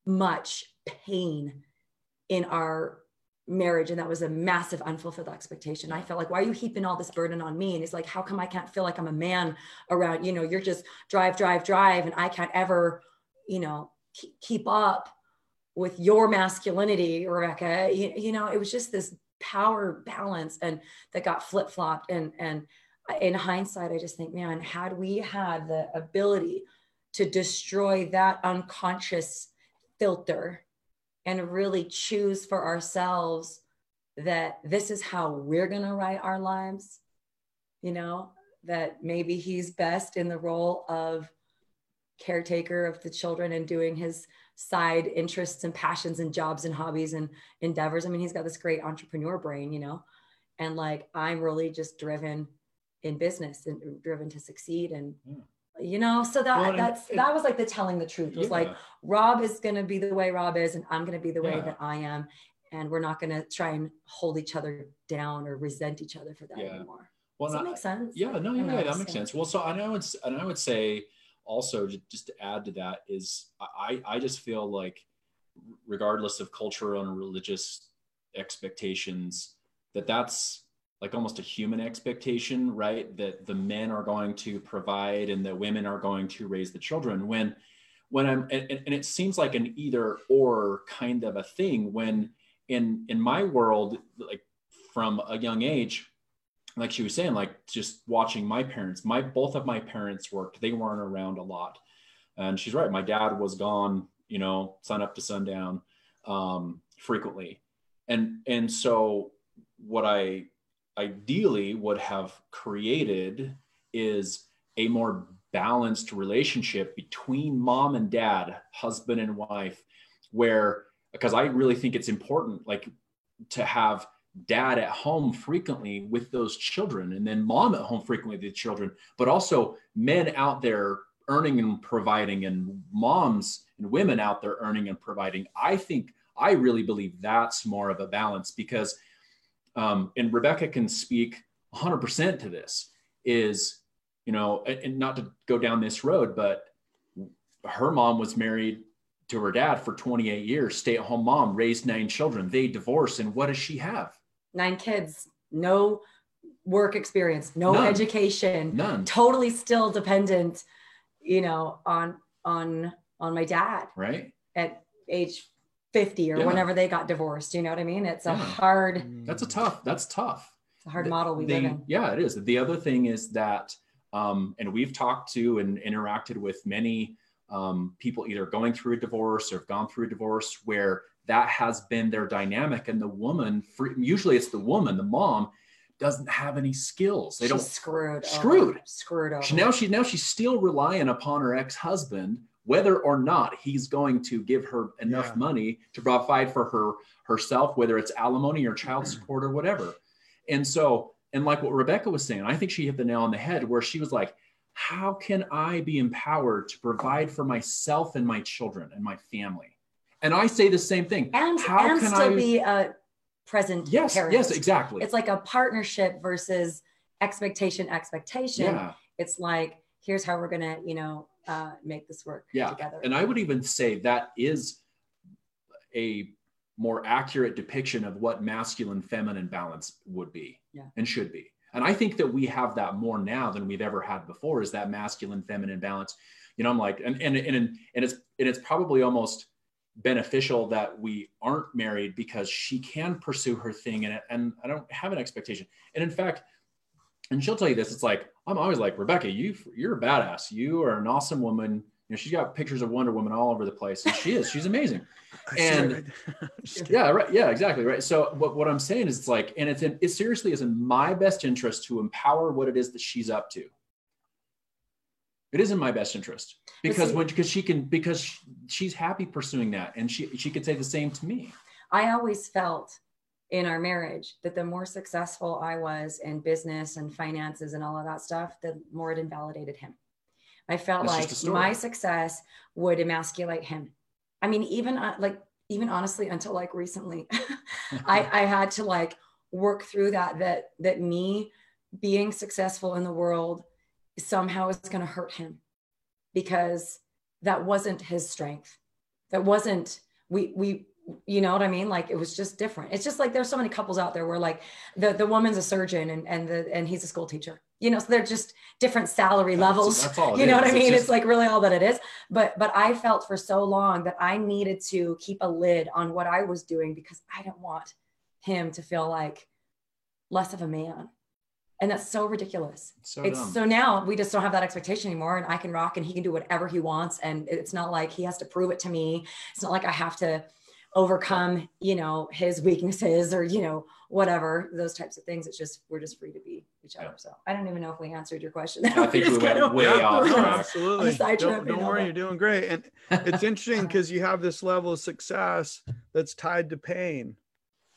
much pain in our marriage. And that was a massive unfulfilled expectation. I felt like why are you heaping all this burden on me? And he's like how come i can't feel like i'm a man around you know you're just drive drive drive and i can't ever you know keep up with your masculinity rebecca you, you know it was just this power balance and that got flip-flopped. And and in hindsight i just think man had we had the ability to destroy that unconscious filter and really choose for ourselves that this is how we're going to write our lives you know that maybe he's best in the role of caretaker of the children and doing his side interests and passions and jobs and hobbies and endeavors. I mean he's got this great entrepreneur brain you know? And like i'm really just driven in business and driven to succeed and Yeah. you know so that Well, that's and- that was like the telling the truth. It was like rob is going to be the way rob is and i'm going to be the way Yeah. that i am. And we're not going to try and hold each other down or resent each other for that Yeah. anymore. Well, does that make sense? Yeah, no, yeah, know, that makes sense. Well, so and I would s- and I would say also just to add to that is I I just feel like regardless of cultural and religious expectations that that's like almost a human expectation, right? That the men are going to provide and the women are going to raise the children. When when I'm and, and and it seems like an either or kind of a thing when in in my world like from a young age like she was saying, like just watching my parents, my both of my parents worked, they weren't around a lot. And she's right. My dad was gone, you know, sun up to sundown, um, frequently. And and so what I ideally would have created is a more balanced relationship between mom and dad, husband and wife, where because I really think it's important, like to have dad at home frequently with those children and then mom at home frequently with the children but also men out there earning and providing and moms and women out there earning and providing. I think i really believe that's more of a balance because um, and rebecca can speak 100% to this is you know and, not to go down this road but her mom was married to her dad for 28 years stay at home mom raised nine children they divorced and what does she have nine kids no work experience no None. education none totally still dependent you know on on on my dad right at age 50 or Yeah. whenever they got divorced you know what i mean it's a Yeah. hard that's a tough that's tough it's a hard The- model we the- live in yeah it is the other thing is that um, and we've talked to and interacted with many um, people either going through a divorce or have gone through a divorce where that has been their dynamic and the woman fr- usually it's the woman the mom doesn't have any skills they She's don't screwed Screwed. over, screwed over She, now she now she's still relying upon her ex-husband, whether or not he's going to give her enough Yeah. money to provide for her herself, whether it's alimony or child (clears throat) support or whatever. And so, and like what Rebecca was saying, I think she hit the nail on the head where she was like, how can I be empowered to provide for myself and my children and my family? And I say the same thing. and how and can still I- be a present Yes, parent. yes, exactly. it's like a partnership versus expectation expectation yeah. it's like here's how we're gonna you know uh, make this work Yeah, together And I would even say that is a more accurate depiction of what masculine feminine balance would be Yeah. and should be. And I think that we have that more now than we've ever had before is that masculine feminine balance. You know, I'm like, and and and, and it's and it's probably almost beneficial that we aren't married because she can pursue her thing and and I don't have an expectation. And in fact, and she'll tell you this, it's like I'm always like, Rebecca, you you're a badass. You are an awesome woman. You know, she's got pictures of Wonder Woman all over the place, and she is. She's amazing. (laughs) I see it And- (laughs) right there. Just kidding. Yeah, right. Yeah, exactly. Right. So what, what I'm saying is it's like, and it's in, it seriously is in my best interest to empower what it is that she's up to. It is in my best interest because see- when because she can because she's happy pursuing that, and she she could say the same to me. I always felt in our marriage that the more successful I was in business and finances and all of that stuff, the more it invalidated him. I felt That's like just a story. my success would emasculate him. I mean, even uh, like even honestly, until like recently, (laughs) I, I had to like work through that that that me being successful in the world somehow it's going to hurt him because that wasn't his strength that wasn't we we you know what i mean like it was just different it's just like there's so many couples out there where like the the woman's a surgeon and and the and he's a school teacher you know so they're just different salary levels That's you know what I mean? just- It's like really all that it is. But but I felt for so long that I needed to keep a lid on what I was doing because I didn't want him to feel like less of a man. And that's so ridiculous. so it's dumb. so now we just don't have that expectation anymore. And I can rock and he can do whatever he wants. And it's not like he has to prove it to me. It's not like I have to overcome, you know, his weaknesses or, you know, whatever, those types of things. It's just we're just free to be each other. Yeah. So I don't even know if we answered your question. I (laughs) think we just went kinda- way off track. absolutely. Don't, don't worry, that. you're doing great. And it's (laughs) interesting because you have this level of success that's tied to pain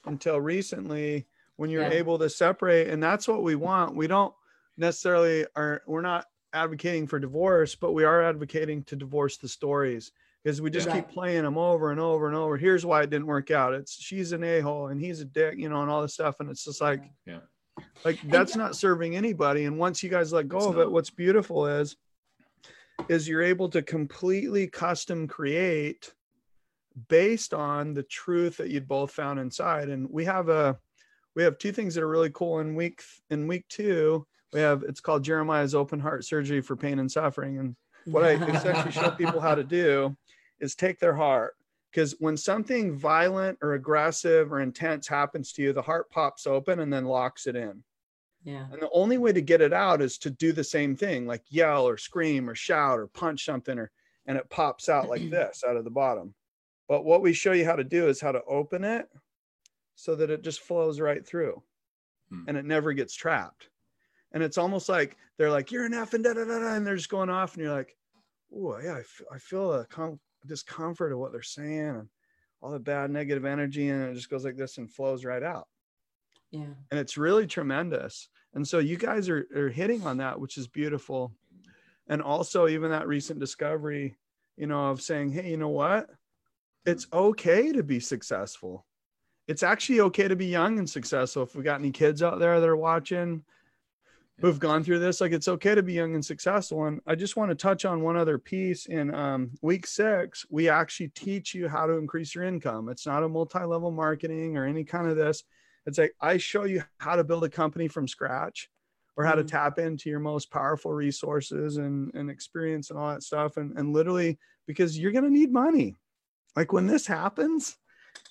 until recently when you're Yeah. able to separate and that's what we want we don't necessarily are we're not advocating for divorce, but we are advocating to divorce the stories because we just Right. keep playing them over and over and over. Here's why it didn't work out. It's she's an a hole and he's a dick, you know, and all this stuff. And it's just like, Yeah. like that's not serving anybody. And once you guys let go It's of not. it, what's beautiful is, is you're able to completely custom create based on the truth that you'd both found inside. And we have a, we have two things that are really cool in week in week two. We have it's called Jeremiah's open heart surgery for pain and suffering. And what I (laughs) essentially show people how to do is take their heart because when something violent or aggressive or intense happens to you, the heart pops open and then locks it in. yeah. And the only way to get it out is to do the same thing, like yell or scream or shout or punch something, or and it pops out like (clears throat) this out of the bottom. But what we show you how to do is how to open it so that it just flows right through Hmm. and it never gets trapped. And it's almost like they're like, you're an F and da da da da, and they're just going off, and you're like, oh yeah, I f- I feel a com- discomfort of what they're saying and all the bad negative energy, and it just goes like this and flows right out Yeah. and it's really tremendous. And so you guys are, are hitting on that, which is beautiful. And also even that recent discovery, you know, of saying, hey, you know what? It's okay to be successful. It's actually okay to be young and successful. If we got any kids out there that are watching who've gone through this, like it's okay to be young and successful. And I just want to touch on one other piece. In um, week six, we actually teach you how to increase your income. It's not a multi-level marketing or any kind of this. It's like I show you how to build a company from scratch or how to Mhm. tap into your most powerful resources and, and experience and all that stuff. And, and literally because you're going to need money. Like when this happens,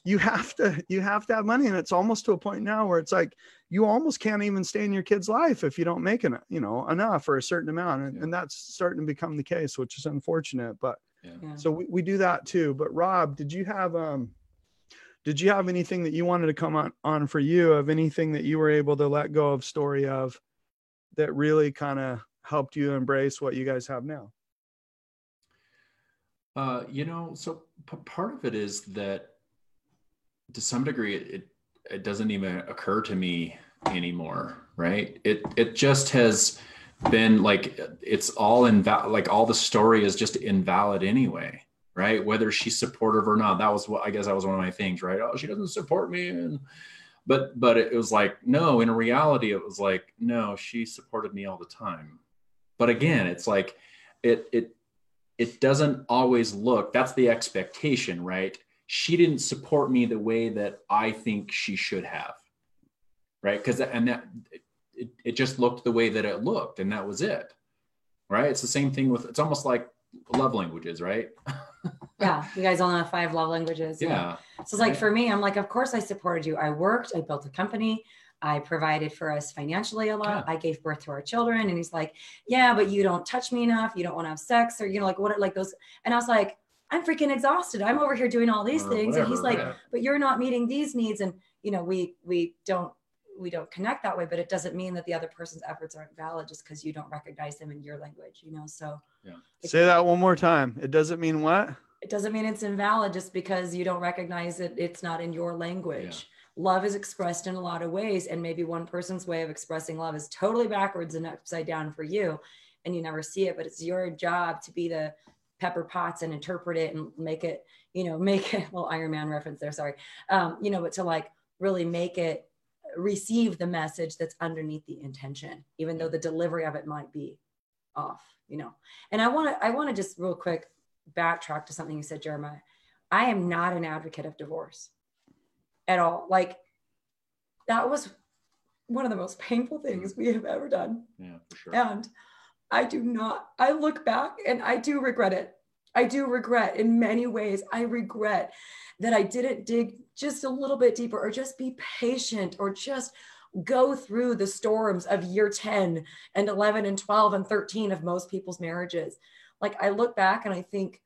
you have to, you have to have money. And it's almost to a point now where it's like, you almost can't even stay in your kid's life if you don't make it, you know, enough or a certain amount. And, Yeah. and that's starting to become the case, which is unfortunate, but Yeah. so we, we do that too. But Rob, did you have um did you have anything that you wanted to come on on for you of anything that you were able to let go of story of that really kind of helped you embrace what you guys have now? Uh, you know, so p- part of it is that to some degree it, it doesn't even occur to me anymore, right? It it just has been like it's all invalid like all the story is just invalid anyway, right? Whether she's supportive or not. That was what I guess that was one of my things, right? Oh, she doesn't support me and but but it was like no, in reality it was like no, she supported me all the time. But again, it's like it it it doesn't always look that's the expectation right she didn't support me the way that i think she should have right because and that it, it just looked the way that it looked and that was it right it's the same thing with it's almost like love languages right (laughs) Yeah. You guys all know five love languages. yeah So it's like Right. for me, I'm like, of course I supported you. I worked, I built a company, I provided for us financially a lot. Yeah. I gave birth to our children. And he's like, Yeah, but you don't touch me enough. You don't want to have sex, or you know, like what like those. And I was like, I'm freaking exhausted. I'm over here doing all these Or things. and he's like, yeah. but you're not meeting these needs. And you know, we we don't we don't connect that way, but it doesn't mean that the other person's efforts aren't valid just because you don't recognize them in your language, you know. So It's- Say that one more time. It doesn't mean what? it doesn't mean it's invalid just because you don't recognize it it's not in your language love is expressed in a lot of ways and maybe one person's way of expressing love is totally backwards and upside down for you and you never see it but it's your job to be the Pepper Potts and interpret it and make it you know (laughs) make it well iron man reference there sorry. Um you know but to like really make it receive the message that's underneath the intention even though the delivery of it might be off you know. And i want to i want to just real quick backtrack to something you said jeremiah. I am not an advocate of divorce at all. Like that was one of the most painful things we have ever done. Yeah for sure. And I do not, I look back and I do regret it. I do regret in many ways. I regret that I didn't dig just a little bit deeper or just be patient or just go through the storms of year 10 and 11 and 12 and 13 of most people's marriages. Like I look back and I think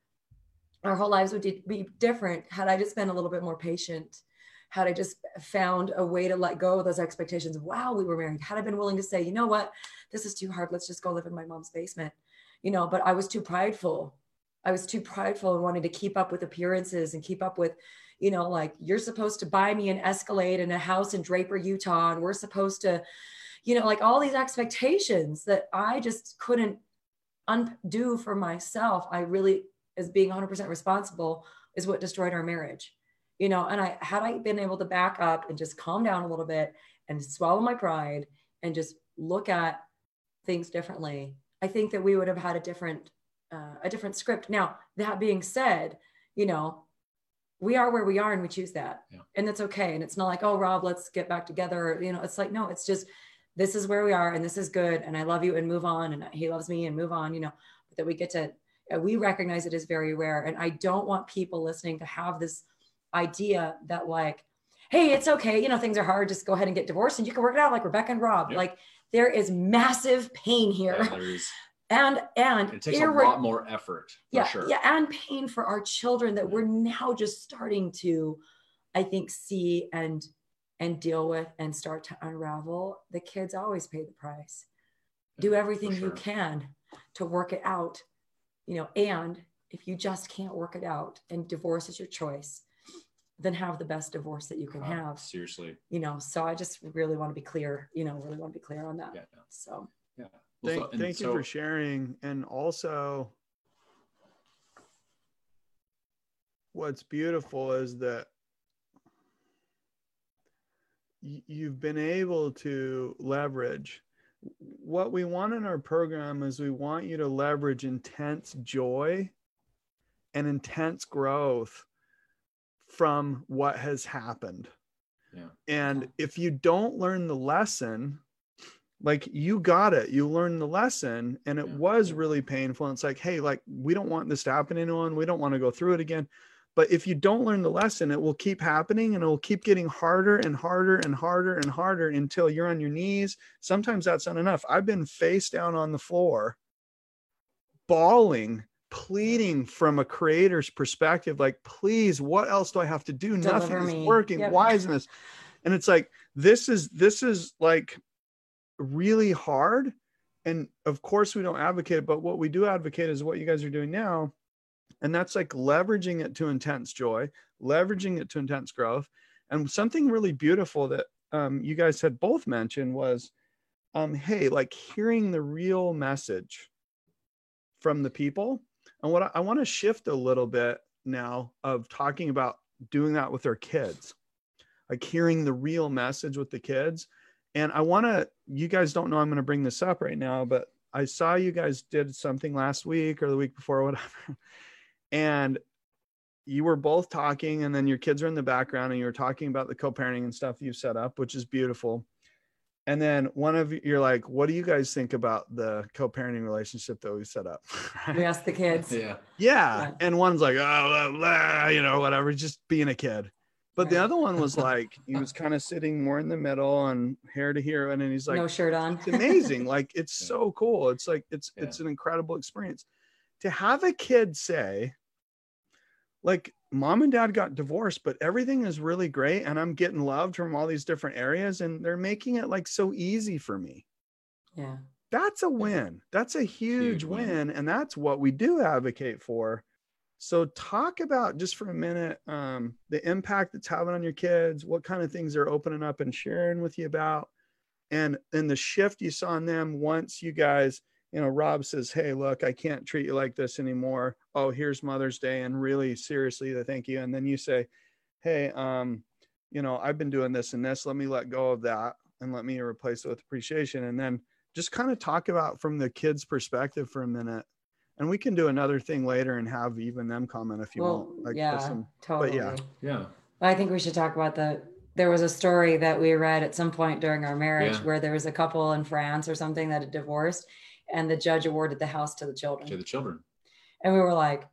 our whole lives would be different had I just been a little bit more patient. Had I just found a way to let go of those expectations wow, we were married. Had I been willing to say, you know what, this is too hard. Let's just go live in my mom's basement, you know, but I was too prideful. I was too prideful and wanting to keep up with appearances and keep up with, you know, like you're supposed to buy me an Escalade and a house in Draper, Utah, and we're supposed to, you know, like all these expectations that I just couldn't undo for myself, I really, as being 100% responsible, is what destroyed our marriage. You know, and I had I been able to back up and just calm down a little bit and swallow my pride and just look at things differently, I think that we would have had a different uh, a different script. Now, that being said, you know, we are where we are and we choose that. Yeah. And that's okay. And it's not like, oh, Rob, let's get back together. You know, it's like, no, it's just this is where we are and this is good. And I love you and move on. And he loves me and move on, you know, that we get to, uh, we recognize it is very rare. And I don't want people listening to have this idea that, like, hey, it's okay. You know, things are hard. Just go ahead and get divorced and you can work it out like Rebecca and Rob. Yep. Like, there is massive pain here. Yeah, (laughs) and and it takes a lot more effort yeah sure. yeah and pain for our children that mm-hmm. we're now just starting to i think see and and deal with and start to unravel the kids always pay the price do everything sure. you can to work it out you know and if you just can't work it out and divorce is your choice then have the best divorce that you can uh, have. seriously. You know so i just really want to be clear you know really want to be clear on that. Yeah. so. Yeah. Thank, so, thank so, you for sharing. And also what's beautiful is that you've been able to leverage. What we want in our program is we want you to leverage intense joy and intense growth from what has happened. Yeah. And if you don't learn the lesson, like you got it, you learned the lesson and it yeah. was really painful. And it's like, hey, like we don't want this to happen to anyone. We don't want to go through it again. But if you don't learn the lesson, it will keep happening and it will keep getting harder and harder and harder and harder until you're on your knees. Sometimes that's not enough. I've been face down on the floor, bawling, pleading from a creator's perspective, like, please, what else do I have to do? Deliver Nothing me. is working. Yep. Why isn't this? And it's like, this is this is like really hard. And of course, we don't advocate, but what we do advocate is what you guys are doing now and that's like leveraging it to intense joy, leveraging it to intense growth. And something really beautiful that um, you guys had both mentioned was um, hey, like hearing the real message from the people. And what I, I want to shift a little bit now of talking about doing that with our kids, like hearing the real message with the kids. And I want to, you guys don't know I'm going to bring this up right now, but I saw you guys did something last week or the week before, (laughs) whatever. And you were both talking and then your kids are in the background and you were talking about the co-parenting and stuff you've set up which is beautiful and then one of you you're like what do you guys think about the co-parenting relationship that we set up? We (laughs) asked the kids. Yeah. yeah. Yeah. And one's like oh blah, blah, you know whatever just being a kid. But right. the other one was (laughs) like he was kind of sitting more in the middle and hair to here and then he's like no shirt on. It's amazing. Like it's (laughs) so cool. It's like it's yeah. it's an incredible experience. To have a kid say like mom and dad got divorced, but everything is really great. And I'm getting loved from all these different areas. And they're making it like so easy for me. Yeah. That's a win. That's a huge, huge win. win. And that's what we do advocate for. So talk about just for a minute um, the impact it's having on your kids, what kind of things they're opening up and sharing with you about, and and the shift you saw in them once you guys you know, Rob says, Hey, look, I can't treat you like this anymore. Oh, here's Mother's Day. And really seriously, the thank you. And then you say, Hey, um, you know, I've been doing this and this. Let me let go of that and let me replace it with appreciation. And then just kind of talk about from the kids' perspective for a minute. And we can do another thing later and have even them comment if you well, want. Like yeah, some, totally. yeah. Yeah. I think we should talk about the there was a story that we read at some point during our marriage yeah. where there was a couple in France or something that had divorced and the judge awarded the house to the children. To the children. And we were like,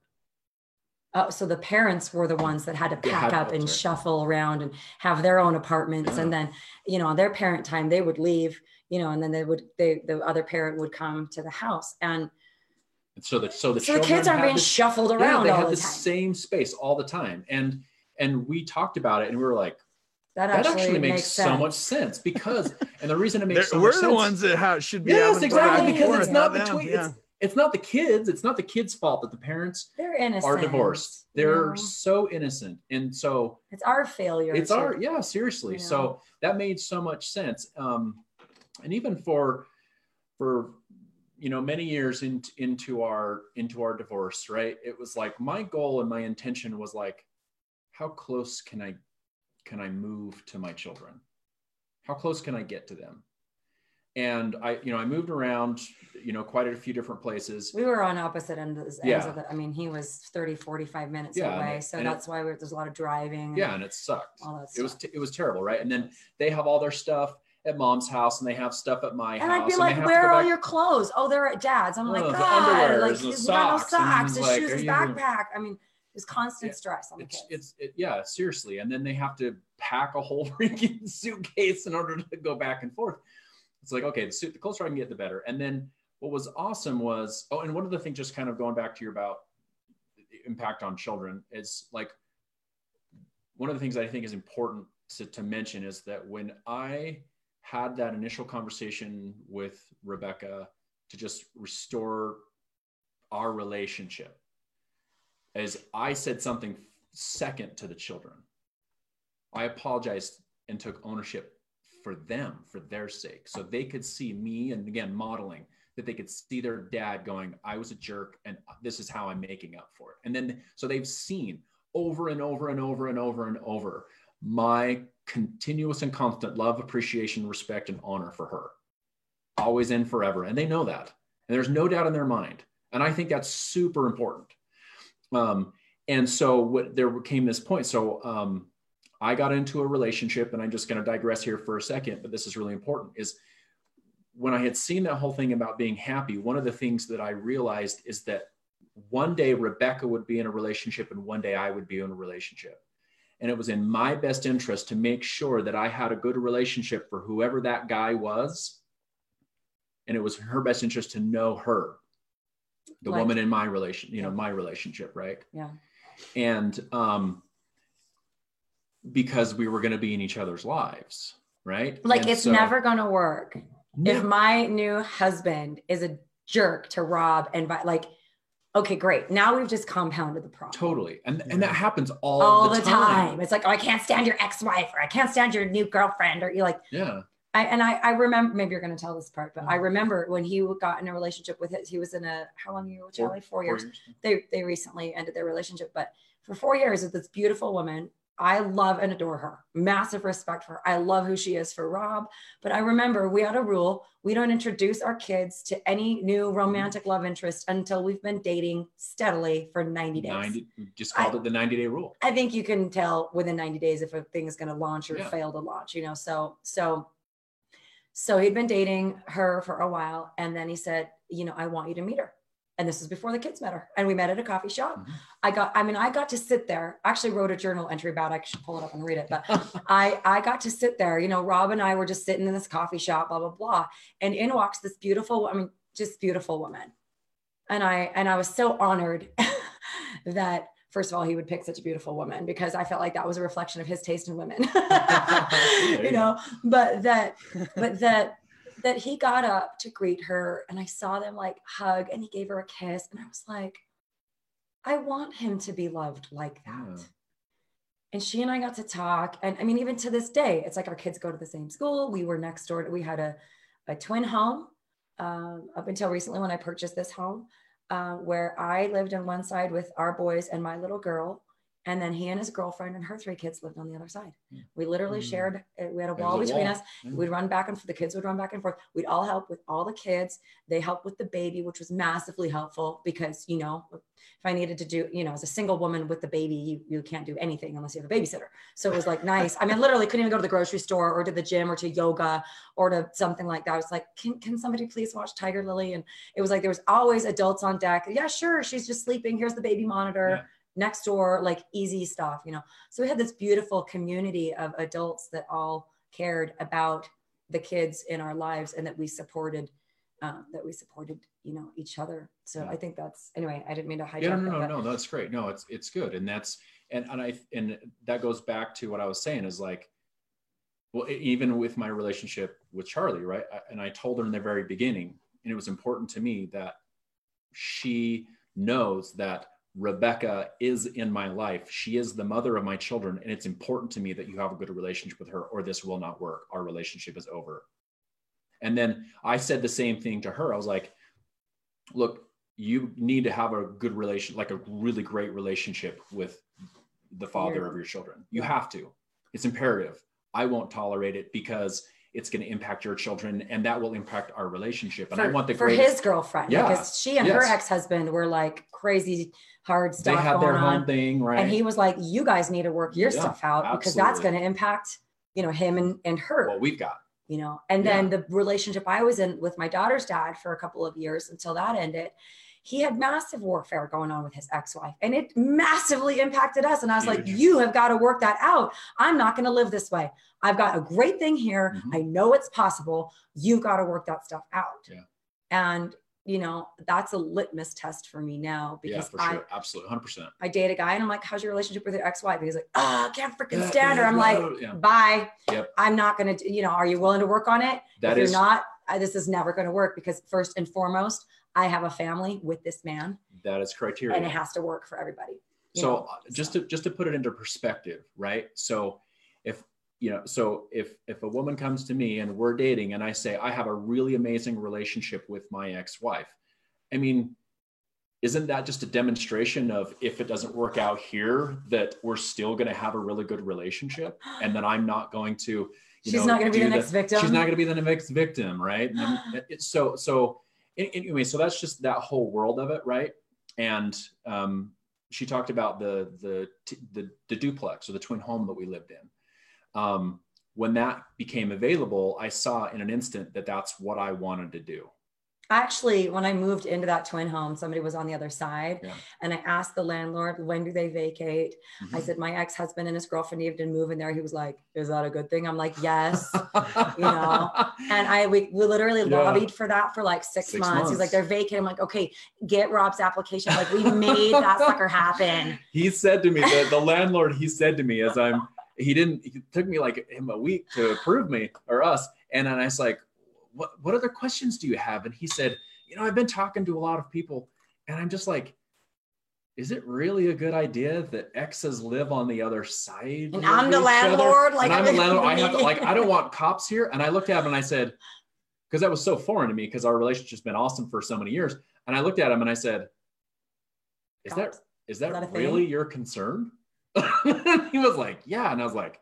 oh, so the parents were the ones that had to pack up and right. shuffle around and have their own apartments. Yeah. And then, you know, on their parent time, they would leave, you know, and then they would, they, the other parent would come to the house. And, and so the, so the, so the kids aren't being this, shuffled around. Yeah, they had the, the same space all the time. And, and we talked about it and we were like, that actually, that actually makes, makes so much sense because, and the reason it makes so we're the sense, ones that have, should be. Yes, exactly. Because it's not between. Yeah. It's, it's not the kids. It's not the kids' fault that the parents they're innocent. are divorced. They're so innocent, and so it's our failure. It's our yeah, seriously. You know? So that made so much sense. Um, and even for for you know many years in, into our into our divorce right it was like my goal and my intention was like how close can i can i move to my children how close can i get to them and i you know i moved around you know quite a few different places we were on opposite ends, ends Yeah. of it i mean he was 30 45 minutes Yeah, away so and it- that's why we there's a lot of driving yeah and it sucked all that it was t- it was terrible right and then they have all their stuff at mom's house and they have stuff at my and house And I'd be like, "Where are all back- your clothes? Oh, they're at dad's." I'm like, Oh, "God, like and he's got no socks, his mm, like, shoes, his backpack." I mean, there's constant Yeah, stress on the it's kids. it's it, yeah seriously. And then they have to pack a whole (laughs) freaking suitcase in order to go back and forth. It's like okay the, suit, the closer i can get the better. And then what was awesome was oh and one of the things just kind of going back to your about impact on children is like one of the things i think is important to, to mention is that when i had that initial conversation with rebecca to just restore our relationship is I said something second to the children. I apologized and took ownership for them, for their sake, so they could see me and again, modeling that they could see their dad going, I was a jerk and this is how I'm making up for it. And then, so they've seen over and over and over and over and over my continuous and constant love, appreciation, respect, and honor for her, always and forever. And they know that. And there's no doubt in their mind. And I think that's super important. Um, and so what there came this point. So um, I got into a relationship, and I'm just going to digress here for a second, but this is really important. Is when I had seen that whole thing about being happy, one of the things that I realized is that one day Rebecca would be in a relationship, and one day I would be in a relationship. And it was in my best interest to make sure that I had a good relationship for whoever that guy was. And it was her best interest to know her, the woman in my relation, you know, Yeah. my relationship, right? yeah, and um because we were going to be in each other's lives right like And it's so- never gonna work if my new husband is a jerk to Rob and by like, okay, great. Now we've just compounded the problem. totally and and that happens all, All the, the time. It's like, oh, I can't stand your ex-wife, or I can't stand your new girlfriend, or you're like, yeah I, and I, I remember maybe you're going to tell this part, but I Mm-hmm. remember when he got in a relationship with his, he was in a, how long were you with Four- Charlie? Four, years. years. They, they recently ended their relationship, but for four years with this beautiful woman, I love and adore her. Massive respect for her. I love who she is for Rob. But I remember we had a rule we don't introduce our kids to any new romantic love interest until we've been dating steadily for 90 days. 90 just called it the 90 day rule I think you can tell within 90 days if a thing is going to launch or Yeah. fail to launch, you know. So, so, so he'd been dating her for a while, and then he said, you know, I want you to meet her. And this was before the kids met her, and we met at a coffee shop. Mhm. I got, I mean, I got to sit there. I Actually, wrote a journal entry about. it. I should pull it up and read it, but (laughs) I I got to sit there. You know, Rob and I were just sitting in this coffee shop, blah blah blah, and in walks this beautiful, I mean, just beautiful woman, and I and I was so honored (laughs) that first of all he would pick such a beautiful woman because I felt like that was a reflection of his taste in women, (laughs) you know. But that, (laughs) but that that he got up to greet her, and I saw them like hug, and he gave her a kiss, and I was like, I want him to be loved like that Yeah. and she and I got to talk. And I mean, even to this day, it's like our kids go to the same school. We were next door. We had a, a twin home um, up until recently when I purchased this home, uh, where I lived on one side with our boys and my little girl. And then he and his girlfriend and her three kids lived on the other side. Hmm. We literally Hmm. shared, uh, we had a There's wall a between wall. us. Yeah. We'd run back and forth. The kids would run back and forth. We'd all help with all the kids. They helped with the baby, which was massively helpful because, you know, if I needed to do, you know, as a single woman with the baby, you, you can't do anything unless you have a babysitter. So it was like nice. I mean, literally couldn't even go to the grocery store or to the gym or to yoga or to something like that. I was like, can, can somebody please watch Tiger Lily? And it was like, there was always adults on deck. Yeah, sure. She's just sleeping. Here's the baby monitor Yeah. Next door, like easy stuff, you know? So we had this beautiful community of adults that all cared about the kids in our lives and that we supported um, that we supported you know each other so Yeah. i think that's anyway i didn't mean to hijack yeah, no, that, no, no, no, that's great. No, it's it's good, and that's and and I and that goes back to what I was saying is like, well, even with my relationship with Charlie, right? I- And I told her in the very beginning, and it was important to me that she knows that Rebecca is in my life. She is the mother of my children, and it's important to me that you have a good relationship with her, or this will not work. Our relationship is over. And then I said the same thing to her. I was like, look, you need to have a good relation, like a really great relationship with the father Yeah. of your children. You have to. It's imperative. I won't tolerate it because it's going to impact your children and that will impact our relationship. And I want the for greatest. his girlfriend Yeah. because she and her ex-husband were like crazy hard stuff they had their on home thing, right? and he was like you guys need to work your Yeah, stuff out because that's going to impact you know him and, and her well, we've got. you know and then the relationship i was in with my daughter's dad for a couple of years until that ended he had massive warfare going on with his ex-wife and it massively impacted us and i was like you have got to work that out i'm not going to live this way i've got a great thing here Mhm. i know it's possible you've got to work that stuff out Yeah. and you know that's a litmus test for me now Yeah, because for i. Absolutely. 100%. I date a guy and I'm like, how's your relationship with your ex-wife? And he's like, oh, I can't freaking Yeah, stand her. I'm like, yeah. bye. Yep. I'm not going to, you know, are you willing to work on it? That if is you're not, this is never going to work because first and foremost, I have a family with this man that is criteria. and it has to work for everybody. so know, uh, just to just to put it into perspective right so if you know so if if a woman comes to me and we're dating and i say i have a really amazing relationship with my ex-wife i mean isn't that just a demonstration of if it doesn't work out here that we're still going to have a really good relationship (gasps) and that i'm not going to you she's know, not going to be the next victim. she's not going to be the next victim right and (gasps) so so anyway so that's just that whole world of it right? And um she talked about the the the, the duplex or the twin home that we lived in. Um when that became available i saw in an instant that that's what i wanted to do Actually, when I moved into that twin home, somebody was on the other side Yeah. and I asked the landlord, when do they vacate? I Mhm. said, my ex-husband and his girlfriend needed to move in there. He was like, is that a good thing? I'm like, yes. you know, And I we, we literally Yeah. lobbied for that for like six, Six months. He's like, they're vacant. I'm like, okay, get Rob's application. Like we made that sucker happen. he said to me the, the landlord he said to me as i'm he didn't it took me like him a week to approve me or us and then i was like what what other questions do you have and he said you know i've been talking to a lot of people and i'm just like is it really a good idea that exes live on the other side And I'm the other? landlord, like, and i'm the (laughs) landlord i have to like i don't want cops here and i looked at him and i said because that was so foreign to me because our relationship's been awesome for so many years and i looked at him and i said is that Cops. is that, that a thing? really your concern? (laughs) he was like, yeah. And I was like,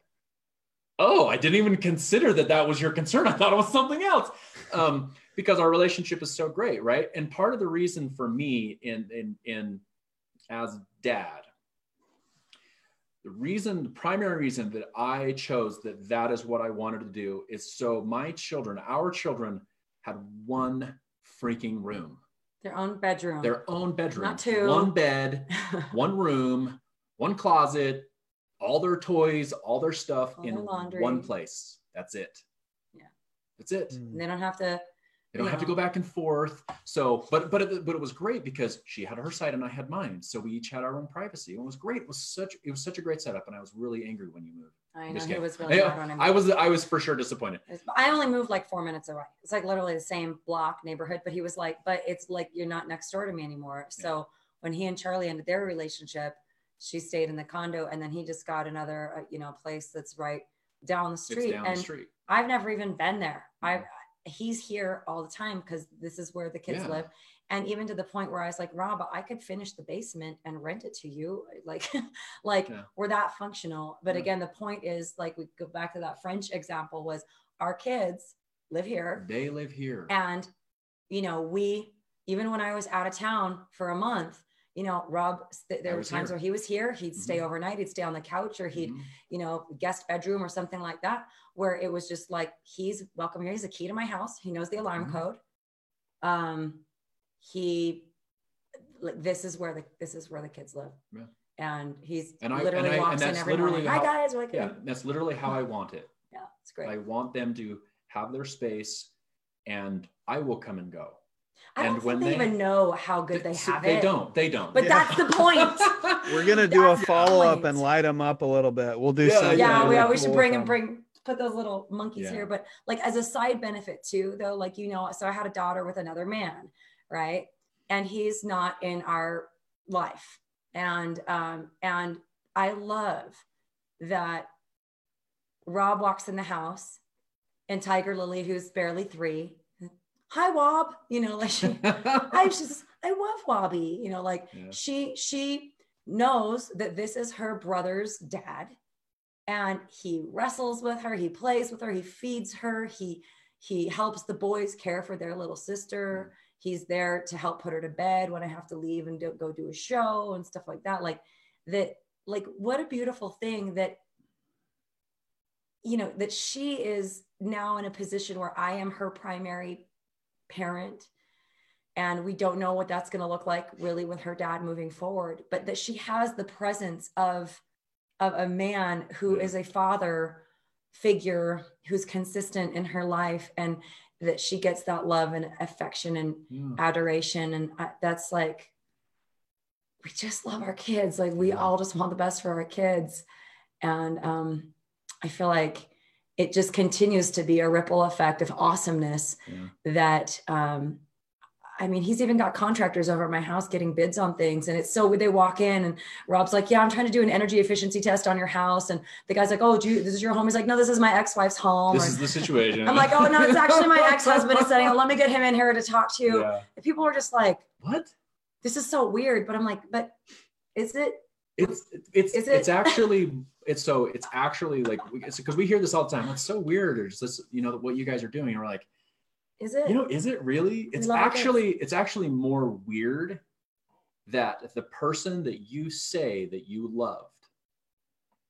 oh, I didn't even consider that that was your concern. (laughs) I thought it was something else. Um, because our relationship is so great, right? And part of the reason for me in in in as dad, the reason, the primary reason that I chose that that is what I wanted to do is so my children, our children, had one freaking room, Their own bedroom. their own bedroom, Not two. one bed, (laughs) one room, one closet, all their toys, all their stuff All in their one place. That's it. Yeah. That's it. Mm. And they don't have to. They don't you have to go back and forth. So, but but it, but it was great because she had her side and I had mine. So we each had our own privacy. It was great. It was such it was such a great setup, and I was really angry when you moved. I I'm know just he kidding. was really hard on him. I was I was for sure disappointed. I only moved like four minutes away. It's like literally the same block neighborhood, but he was like, but it's like you're not next door to me anymore. So when he and Charlie ended their relationship, she stayed in the condo, and then he just got another, uh, you know, place that's right down the street. down and the street. I've never even been there. I he's here all the time because this is where the kids Yeah. live. And even to the point where I was like, Rob, I could finish the basement and rent it to you. (laughs) Like, like Yeah. we're that functional. But Yeah. again, the point is like we go back to that French example was our kids live here. They live here. And, you know, we, even when I was out of town for a month, you know, Rob, st- there I were times here. where he was here, he'd stay Mhm. overnight, he'd stay on the couch or he'd, Mhm. you know, guest bedroom or something like that, where it was just like, he's welcome here. He's a key to my house. He knows the alarm Mhm. code. Um, he, like, this is where the, this is where the kids live. Yeah. And he's And I- literally and I- and walks in that's every literally morning. Hi guys. Like, Yeah, that's literally how I want it. (laughs) yeah, it's great. I want them to have their space, and I will come and go. I don't and think when they, they- even know how good they See, have They it. They don't. They don't. But Yeah. that's the point. (laughs) We're gonna do a That's the follow up and light them up a little bit. We'll do Yeah, something. yeah, we really always should bring and bring put those little monkeys Yeah. here. But like as a side benefit too, though, like you know, so I had a daughter with another man, right? And he's not in our life. And um, and I love that Rob walks in the house and Tiger Lily, who's barely three, hi Wob, you know, like she, I (laughs) just, I love Wobby, you know, like Yeah. she, she knows that this is her brother's dad and he wrestles with her, he plays with her, he feeds her, he, he helps the boys care for their little sister. He's there to help put her to bed when I have to leave and do, go do a show and stuff like that. Like that, like what a beautiful thing that you know that she is now in a position where i am her primary parent and we don't know what that's going to look like really with her dad moving forward but that she has the presence of of a man who Yeah. is a father figure who's consistent in her life and that she gets that love and affection and Yeah. adoration and I, that's like we just love our kids like we all just want the best for our kids and um, i feel like it just continues to be a ripple effect of awesomeness Yeah. that um, I mean, he's even got contractors over at my house getting bids on things. And it's so they walk in and Rob's like, Yeah, I'm trying to do an energy efficiency test on your house. And the guy's like, Oh, do you, this is your home? He's like, No, this is my ex-wife's home. This Or- is the situation. I'm like, Oh, no, it's actually my ex-husband is saying, oh, (laughs) Let me get him in here to talk to. Yeah. And people are just like, What? This is so weird. But I'm like, But is it? It's it's Is it- it's actually it's so it's actually like it's because we hear this all the time. It's so weird. Or just this, you know, what you guys are doing. And we're like, Is it? you know, is it really? It's love our kids. actually it's actually more weird that the person that you say that you loved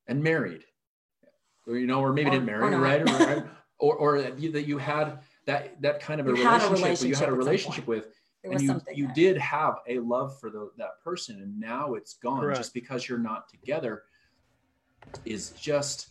and married, or you know, or maybe Or- didn't marry, not. right? Or, right? (laughs) or or that you, that you had that that kind of a You had a relationship, you had a relationship at some relationship point. with and you, you there. did have a love for the, that person and now it's gone Correct. just because you're not together is just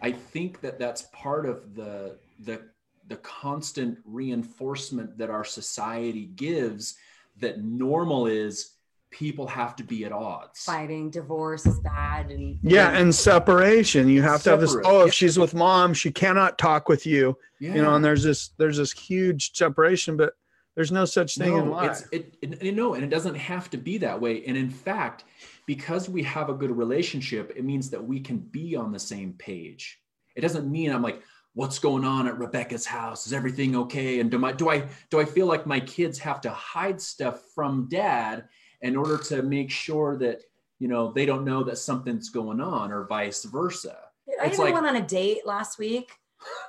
i think that that's part of the the the constant reinforcement that our society gives that normal is people have to be at odds fighting, divorce is bad. And Yeah, and separation. You have to have this. Oh, if she's with mom, she cannot talk with you. yeah. You know, and there's this there's this huge separation, but there's no such thing in life. it's it, it, it- no, and it doesn't have to be that way. And in fact, because we have a good relationship, it means that we can be on the same page. It doesn't mean I'm like, what's going on at Rebecca's house? Is everything okay? And do my do I do I feel like my kids have to hide stuff from dad in order to make sure that you know they don't know that something's going on, or vice versa? I It's even like- went on a date last week,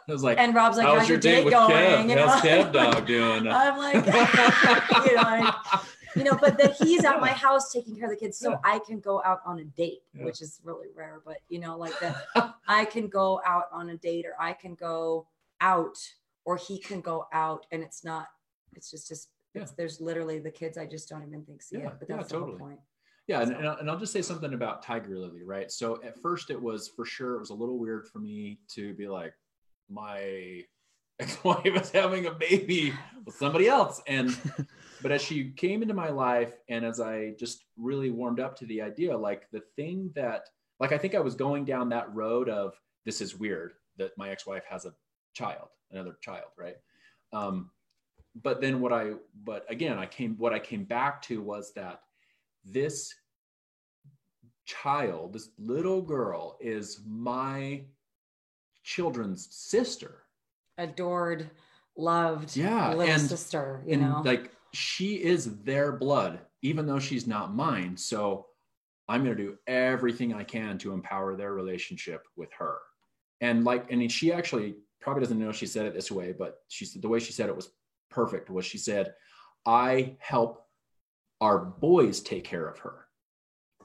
I was like, and Rob's like, "How's "How's your date with going?" Kev? You know? How's Kev dog doing? (laughs) I'm like, (laughs) you know, like, you know, but that he's at my house taking care of the kids, so Yeah. I can go out on a date, Yeah. which is really rare. But you know, like that, (laughs) I can go out on a date, or I can go out, or he can go out, and it's not. It's just just. It's, There's literally the kids. I just don't even think see Yeah, it, but yeah, that's the totally. whole point. Yeah, So- and and I'll just say something about Tiger Lily, right? So at first, it was for sure, it was a little weird for me to be like, my ex-wife (laughs) is having a baby with somebody else, and (laughs) but as she came into my life, and as I just really warmed up to the idea, like the thing that, like I think I was going down that road of this is weird that my ex-wife has a child, another child, right? Um, but then what I, but again, I came, what I came back to was that this child, this little girl, is my children's sister. Adored, loved, Yeah, little and- sister. You know, like she is their blood, even though she's not mine. So I'm going to do everything I can to empower their relationship with her. And like, and she actually probably doesn't know she said it this way, but she said the way she said it was perfect. Was she said, "I help our boys take care of her."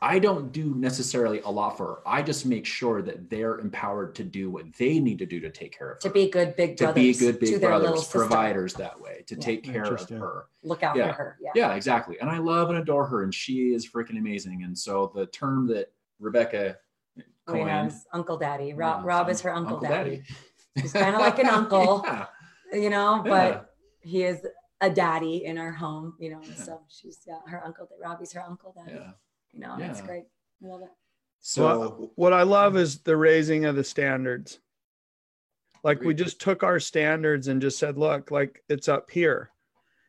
I don't do necessarily a lot for her. I just make sure that they're empowered to do what they need to do to take care of her to be good big brothers. to brothers be good to big their little brothers, sister. providers that way, to Yeah. take care of her. Look out Yeah. for her. Yeah. Yeah, exactly. And I love and adore her, and she is freaking amazing. And so the term that Rebecca oh, We coined, have Uncle Daddy. Rob, Rob is her Uncle, Uncle Daddy. Daddy. He's kind of like an (laughs) uncle, yeah, you know, yeah. but he is a daddy in our home, you know. Yeah. So she's yeah, her uncle. Robbie's her Uncle Daddy. yeah. You know, that's Yeah. great. I love it. So Well, what I love is the raising of the standards. Like we just took our standards and just said, look, like it's up here,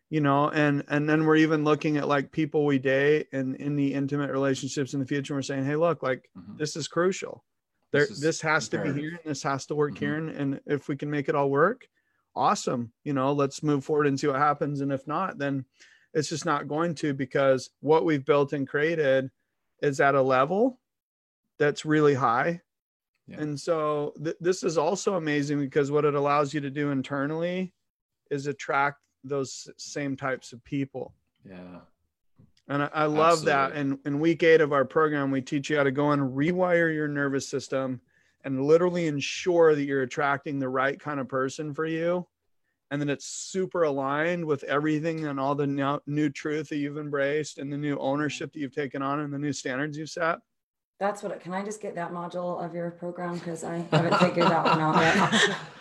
you know, and and then we're even looking at like people we date and in the intimate relationships in the future. We're saying, hey, look, like mhm. this is crucial. There, This this, is has to be here and this has to work Mhm. here. And, and if we can make it all work, awesome. You know, let's move forward and see what happens. And if not, then it's just not going to because what we've built and created is at a level that's really high. Yeah. And so th- this is also amazing because what it allows you to do internally is attract those same types of people. Yeah. And I, I love Absolutely. that. And in week eight of our program, we teach you how to go and rewire your nervous system and literally ensure that you're attracting the right kind of person for you. And then it's super aligned with everything and all the new, new truth that you've embraced and the new ownership that you've taken on and the new standards you've set. That's what, can I just get that module of your program? Because I haven't figured that one out yet. (laughs)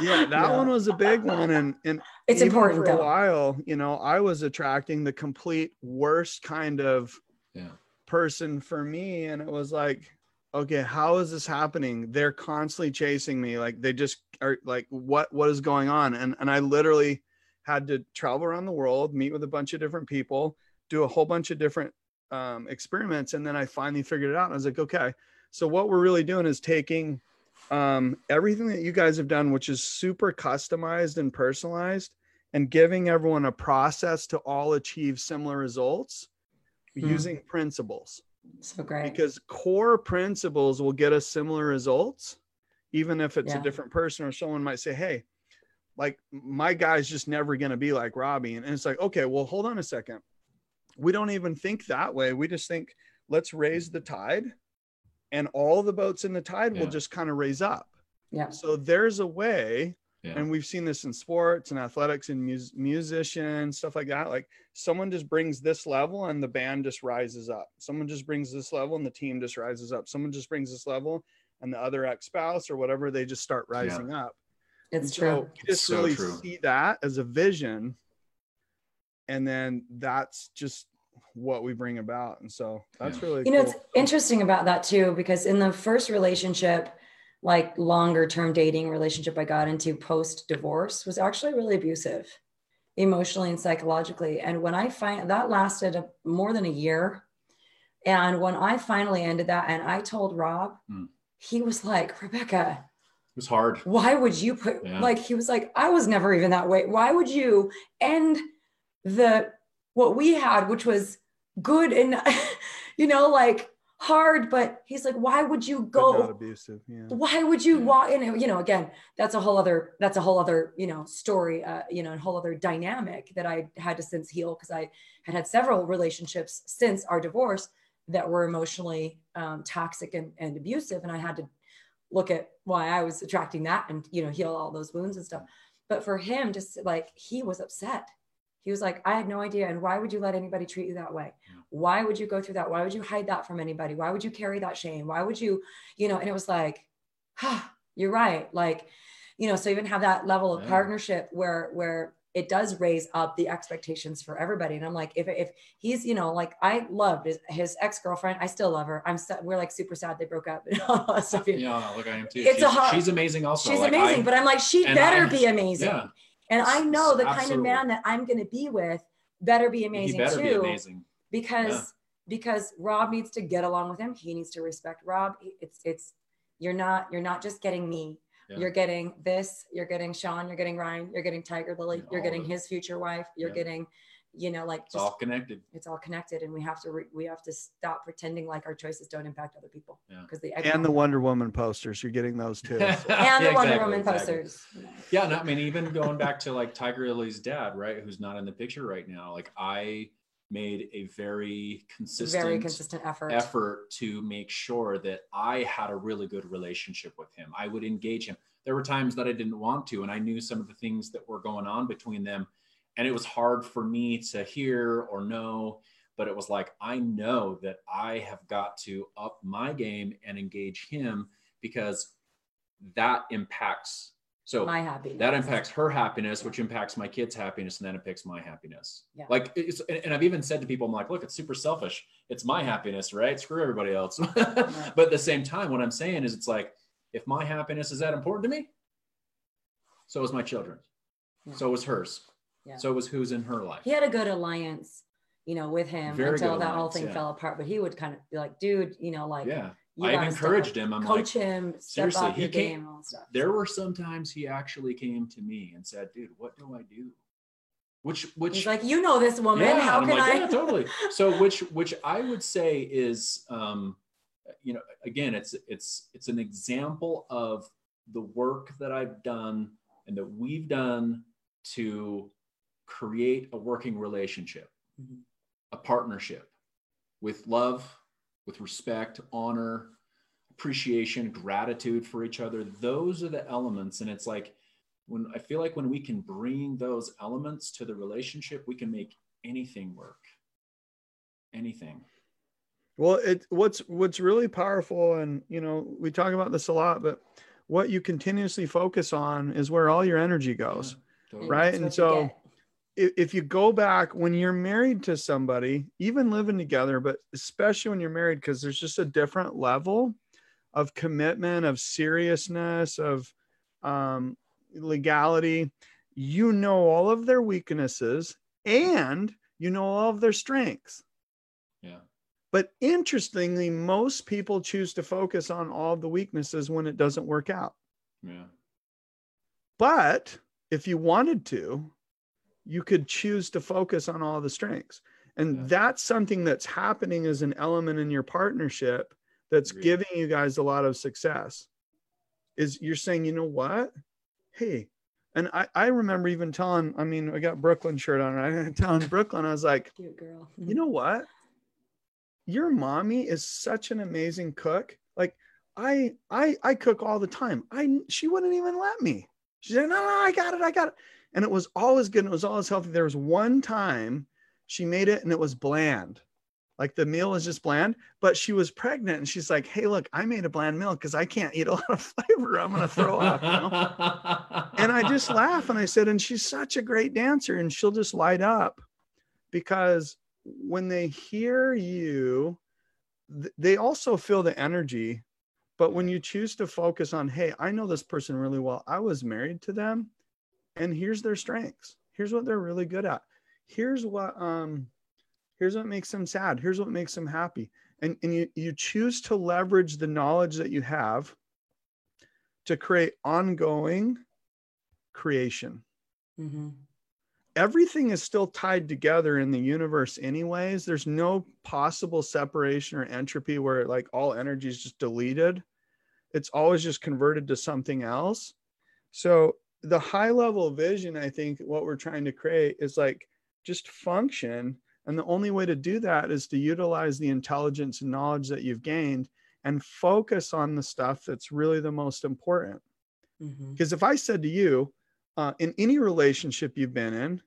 yeah, that yeah. one was a big one, and and it's important for a while. You know, I was attracting the complete worst kind of yeah. person for me, and it was like, okay, how is this happening? They're constantly chasing me, like they just are like, what what is going on? And and I literally had to travel around the world, meet with a bunch of different people, do a whole bunch of different um, experiments, and then I finally figured it out. And I was like, okay, so what we're really doing is taking um, everything that you guys have done, which is super customized and personalized, and giving everyone a process to all achieve similar results mm-hmm. using principles. So great. Because core principles will get us similar results, even if it's yeah. a different person or someone might say, Hey, like my guy's just never going to be like Robbie. And it's like, okay, well, hold on a second. We don't even think that way. We just think, let's raise the tide and all the boats in the tide yeah. will just kind of raise up. Yeah. So there's a way, yeah. and we've seen this in sports and athletics and mus- musicians, stuff like that. Like someone just brings this level and the band just rises up. Someone just brings this level and the team just rises up. Someone just brings this level and the other ex spouse or whatever, they just start rising yeah. up. It's and true. So you just so really true. see that as a vision. And then that's just what we bring about. And so that's yeah. really you cool. know, it's interesting about that too, because in the first relationship, like longer term dating relationship I got into post divorce was actually really abusive emotionally and psychologically. And when I find that lasted a, more than a year. And when I finally ended that and I told Rob, mm. he was like, Rebecca, it was hard. Why would you put yeah. like he was like, I was never even that way. Why would you end the what we had, which was good and (laughs) you know like hard but he's like why would you go abusive yeah. why would you yeah. walk in you know again that's a whole other that's a whole other you know story uh, you know a whole other dynamic that i had to since heal because i had had several relationships since our divorce that were emotionally um, toxic and, and abusive and i had to look at why i was attracting that and you know heal all those wounds and stuff but for him just like he was upset he was like, I had no idea. And why would you let anybody treat you that way? Why would you go through that? Why would you hide that from anybody? Why would you carry that shame? Why would you, you know? And it was like, ah, you're right. Like, you know, so even have that level of yeah. partnership where, where it does raise up the expectations for everybody. And I'm like, if, if he's, you know, like I loved his, his ex-girlfriend, I still love her. I'm so, we're like super sad they broke up (laughs) that stuff. Yeah, look, I am too. It's she's, a hard, she's amazing also. She's like amazing, I, but I'm like, she better I, be amazing. Yeah. And I know the Absolutely. kind of man that I'm going to be with better be amazing better too. Be amazing. Because yeah. because Rob needs to get along with him. He needs to respect Rob. It's it's you're not you're not just getting me. Yeah. You're getting this. You're getting Sean. You're getting Ryan. You're getting Tiger Lily. You're getting his future wife. You're getting you know like it's all connected it's all connected and we have to re- we have to stop pretending like our choices don't impact other people because yeah. they and the wonder woman posters you're getting those too so. (laughs) and yeah, the wonder woman exactly. posters yeah no, i mean even going back to like tiger lily's dad right who's not in the picture right now like i made a very consistent very consistent effort effort to make sure that i had a really good relationship with him i would engage him there were times that i didn't want to and i knew some of the things that were going on between them and it was hard for me to hear or know but it was like i know that i have got to up my game and engage him because that impacts so my happiness. that impacts her happiness which impacts my kids happiness and then impacts my happiness. Yeah. like it's and i've even said to people i'm like look it's super selfish. It's my happiness right? Screw everybody else. (laughs) But at the same time what i'm saying is it's like if my happiness is that important to me so is my children's. Yeah. so is hers yeah. So it was who's in her life. He had a good alliance, you know, with him Very until that whole thing yeah. fell apart. But he would kind of be like, dude, you know, like, yeah, I've encouraged him. I'm coach like, him, step seriously, up he came- game and stuff. there were some times he actually came to me and said, "Dude, what do I do?" Which, which, He's like, you know this woman. yeah, How I'm can like, I? yeah, totally. (laughs) So, which, which I would say is, um, you know, again, it's it's it's an example of the work that I've done and that we've done to create a working relationship, Mhm. a partnership with love, with respect, honor, appreciation, gratitude for each other. Those are the elements. And it's like when I feel like when we can bring those elements to the relationship, we can make anything work. Anything. Well, it what's what's really powerful, and you know, we talk about this a lot, but what you continuously focus on is where all your energy goes. Yeah, totally. Right, that's and so- get. If, you go back when you're married to somebody, even living together, but especially when you're married, because there's just a different level of commitment, of seriousness, of um, legality. You know all of their weaknesses, and you know all of their strengths. Yeah. But interestingly, most people choose to focus on all the weaknesses when it doesn't work out. Yeah. But if you wanted to, you could choose to focus on all the strengths. And Yeah. that's something that's happening as an element in your partnership that's Agreed. giving you guys a lot of success. Is you're saying, you know what? Hey, and I, I remember even telling, I mean, I got Brooklyn shirt on, right? (laughs) telling Brooklyn, I was like, Cute girl. (laughs) you know what? Your mommy is such an amazing cook. Like I I I cook all the time. I she wouldn't even let me. She said, no, no, I got it, I got it. And it was always good. And it was always healthy. There was one time she made it and it was bland. Like the meal was just bland, but she was pregnant and she's like, Hey, look, I made a bland meal because I can't eat a (laughs) lot of flavor. I'm gonna throw up. You know? and I just laugh and I said, and she's such a great dancer and she'll just light up because when they hear you, th- they also feel the energy. But when you choose to focus on, hey, I know this person really well, I was married to them, and here's their strengths. Here's what they're really good at. Here's what um, here's what makes them sad. Here's what makes them happy. And and you you choose to leverage the knowledge that you have to create ongoing creation hmm everything is still tied together in the universe anyways there's no possible separation or entropy where like all energy is just deleted it's always just converted to something else so the high level vision i think what we're trying to create is like just function and the only way to do that is to utilize the intelligence and knowledge that you've gained and focus on the stuff that's really the most important because if I said to you, uh, in any relationship you've been in,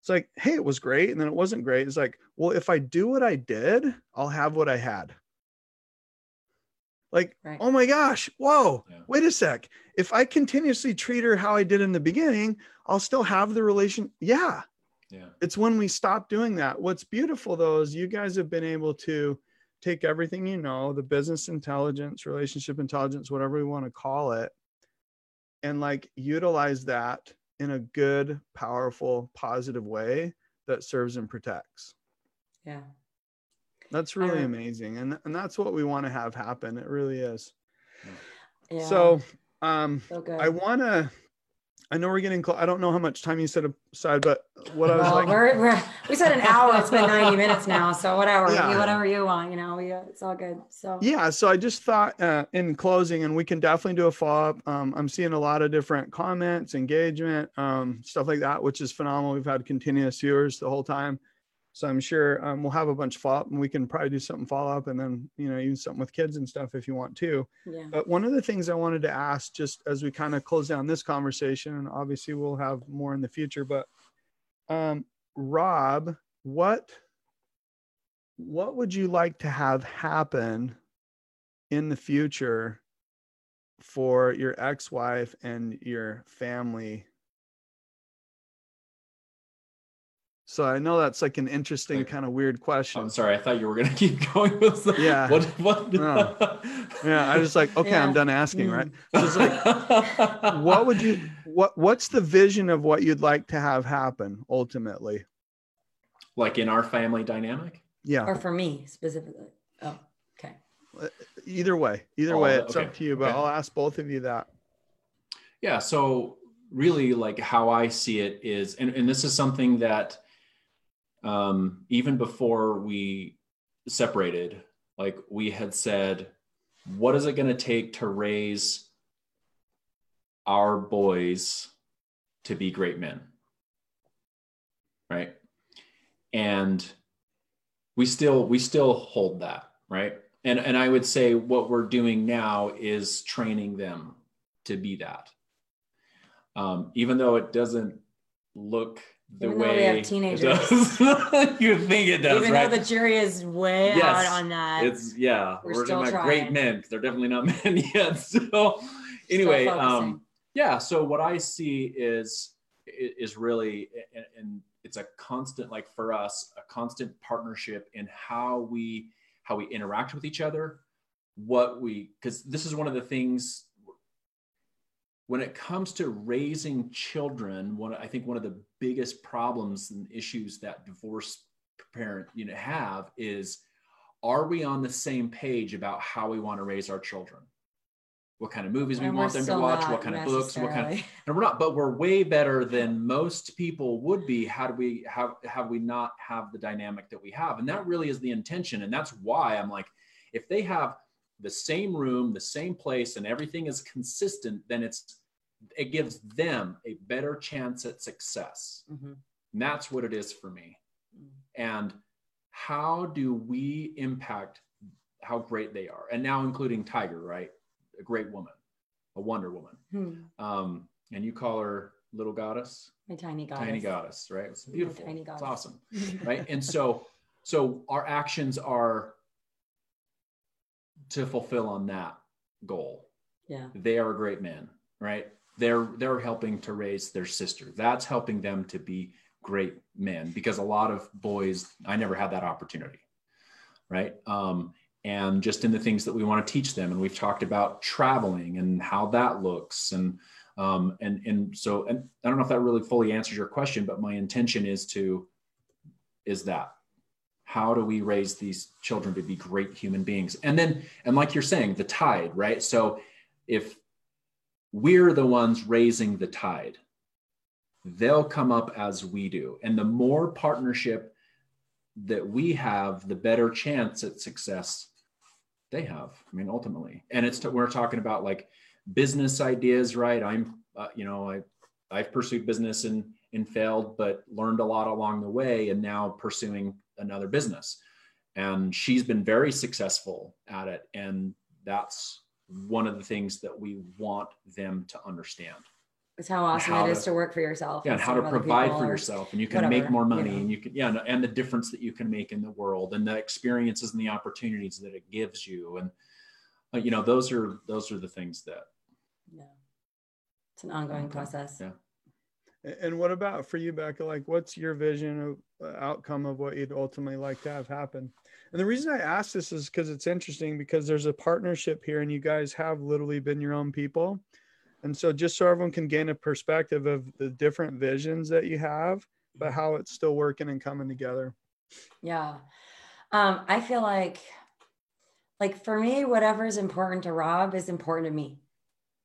it's like, hey, it was great. And then it wasn't great. It's like, well, if I do what I did, I'll have what I had. Like, Right. oh my gosh, whoa, Yeah. wait a sec. If I continuously treat her how I did in the beginning, I'll still have the relation. Yeah. yeah. It's when we stop doing that. What's beautiful though is you guys have been able to take everything you know, the business intelligence, relationship intelligence, whatever we want to call it, and like utilize that in a good, powerful, positive way that serves and protects. Yeah. That's really I- amazing. And, and that's what we want to have happen. It really is. Yeah. So um so. I wanna I know we're getting close. I don't know how much time you set aside, but what I was well, like we're, we're, we said an hour. It's been 90 minutes now. So whatever, Yeah. you, whatever you want, you know, we, uh, it's all good. So Yeah, so I just thought uh, in closing, and we can definitely do a follow up. Um, I'm seeing a lot of different comments, engagement, um, stuff like that, which is phenomenal. We've had continuous viewers the whole time, so I'm sure um, we'll have a bunch of follow up, and we can probably do something follow up, and then you know even something with kids and stuff if you want to. yeah. But one of the things I wanted to ask, just as we kind of close down this conversation, and obviously we'll have more in the future, but um, Rob, what what would you like to have happen in the future for your ex-wife and your family? So I know that's like an interesting Like- kind of weird question. I'm sorry. I thought you were gonna (laughs) keep going with the, Yeah. (laughs) What? What? No. Yeah, I was like, okay, I'm done asking, right? Mm. So it's like, (laughs) what would you what what's the vision of what you'd like to have happen ultimately like in our family dynamic? yeah Or for me specifically. Oh, okay. Uh, either way, either All way, of it's Okay, up to you. But okay. I'll ask both of you that. Yeah. So really like how I see it is, and, and this is something that um, even before we separated, like we had said, what is it going to take to raise our boys to be great men? Right. And we still, we still hold that. Right. And, and I would say what we're doing now is training them to be that um, even though it doesn't look the Even way we have it teenagers. does. (laughs) you think it does, Even right? though the jury is way Yes, out on that. it's yeah, We're we're, still talking about great trying. men because they're definitely not (laughs) men yet. So anyway, um, yeah. So what I see is is really and- and it's a constant like for us a constant partnership in how we how we interact with each other what we because this is one of the things when it comes to raising children one i think one of the biggest problems and issues that divorce parent you know have is are we on the same page about how we want to raise our children? What kind of movies we And want we're them to watch what kind of books what kind of and we're not but we're way better than most people would be had we have have we not have the dynamic that we have. And that really is the intention. And that's why i'm like if they have the same room the same place and everything is consistent then it's it gives them a better chance at success Mhm. and that's what it is for me Mm. and how do we impact how great they are and now including tiger right a great woman a wonder woman Hmm. um, and you call her little goddess, My tiny goddess. tiny goddess, right? It's My beautiful. tiny It's awesome, (laughs) right? and so, so our actions are to fulfill on that goal. yeah. They are great men, right? They're they're helping to raise their sister. That's helping them to be great men because a lot of boys, I never had that opportunity, right? Um, and just in the things that we want to teach them, and we've talked about traveling and how that looks, and um, and and so and I don't know if that really fully answers your question, but my intention is to is that how do we raise these children to be great human beings? And then and like you're saying the tide right? So if we're the ones raising the tide they'll come up as we do. And the more partnership that we have the better chance at success they have i mean ultimately. And it's we're talking about like business ideas right? I'm uh, you know i i've pursued business and and failed but learned a lot along the way and now pursuing another business and she's been very successful at it and that's one of the things that we want them to understand It's how awesome how it is to- to work for yourself. yeah and how to instead of other provide for yourself and you can whatever, make more you money know. and you can yeah and, the difference that you can make in the world and the experiences and the opportunities that it gives you and uh, you know those are those are the things that Yeah. It's an ongoing process. Yeah. And what about for you, Becca? Like, what's your vision of uh, outcome of what you'd ultimately like to have happen? And the reason I ask this is because it's interesting because there's a partnership here, and you guys have literally been your own people. And so, just so everyone can gain a perspective of the different visions that you have, but how it's still working and coming together. Yeah. Um, I feel like like for me, whatever is important to Rob is important to me.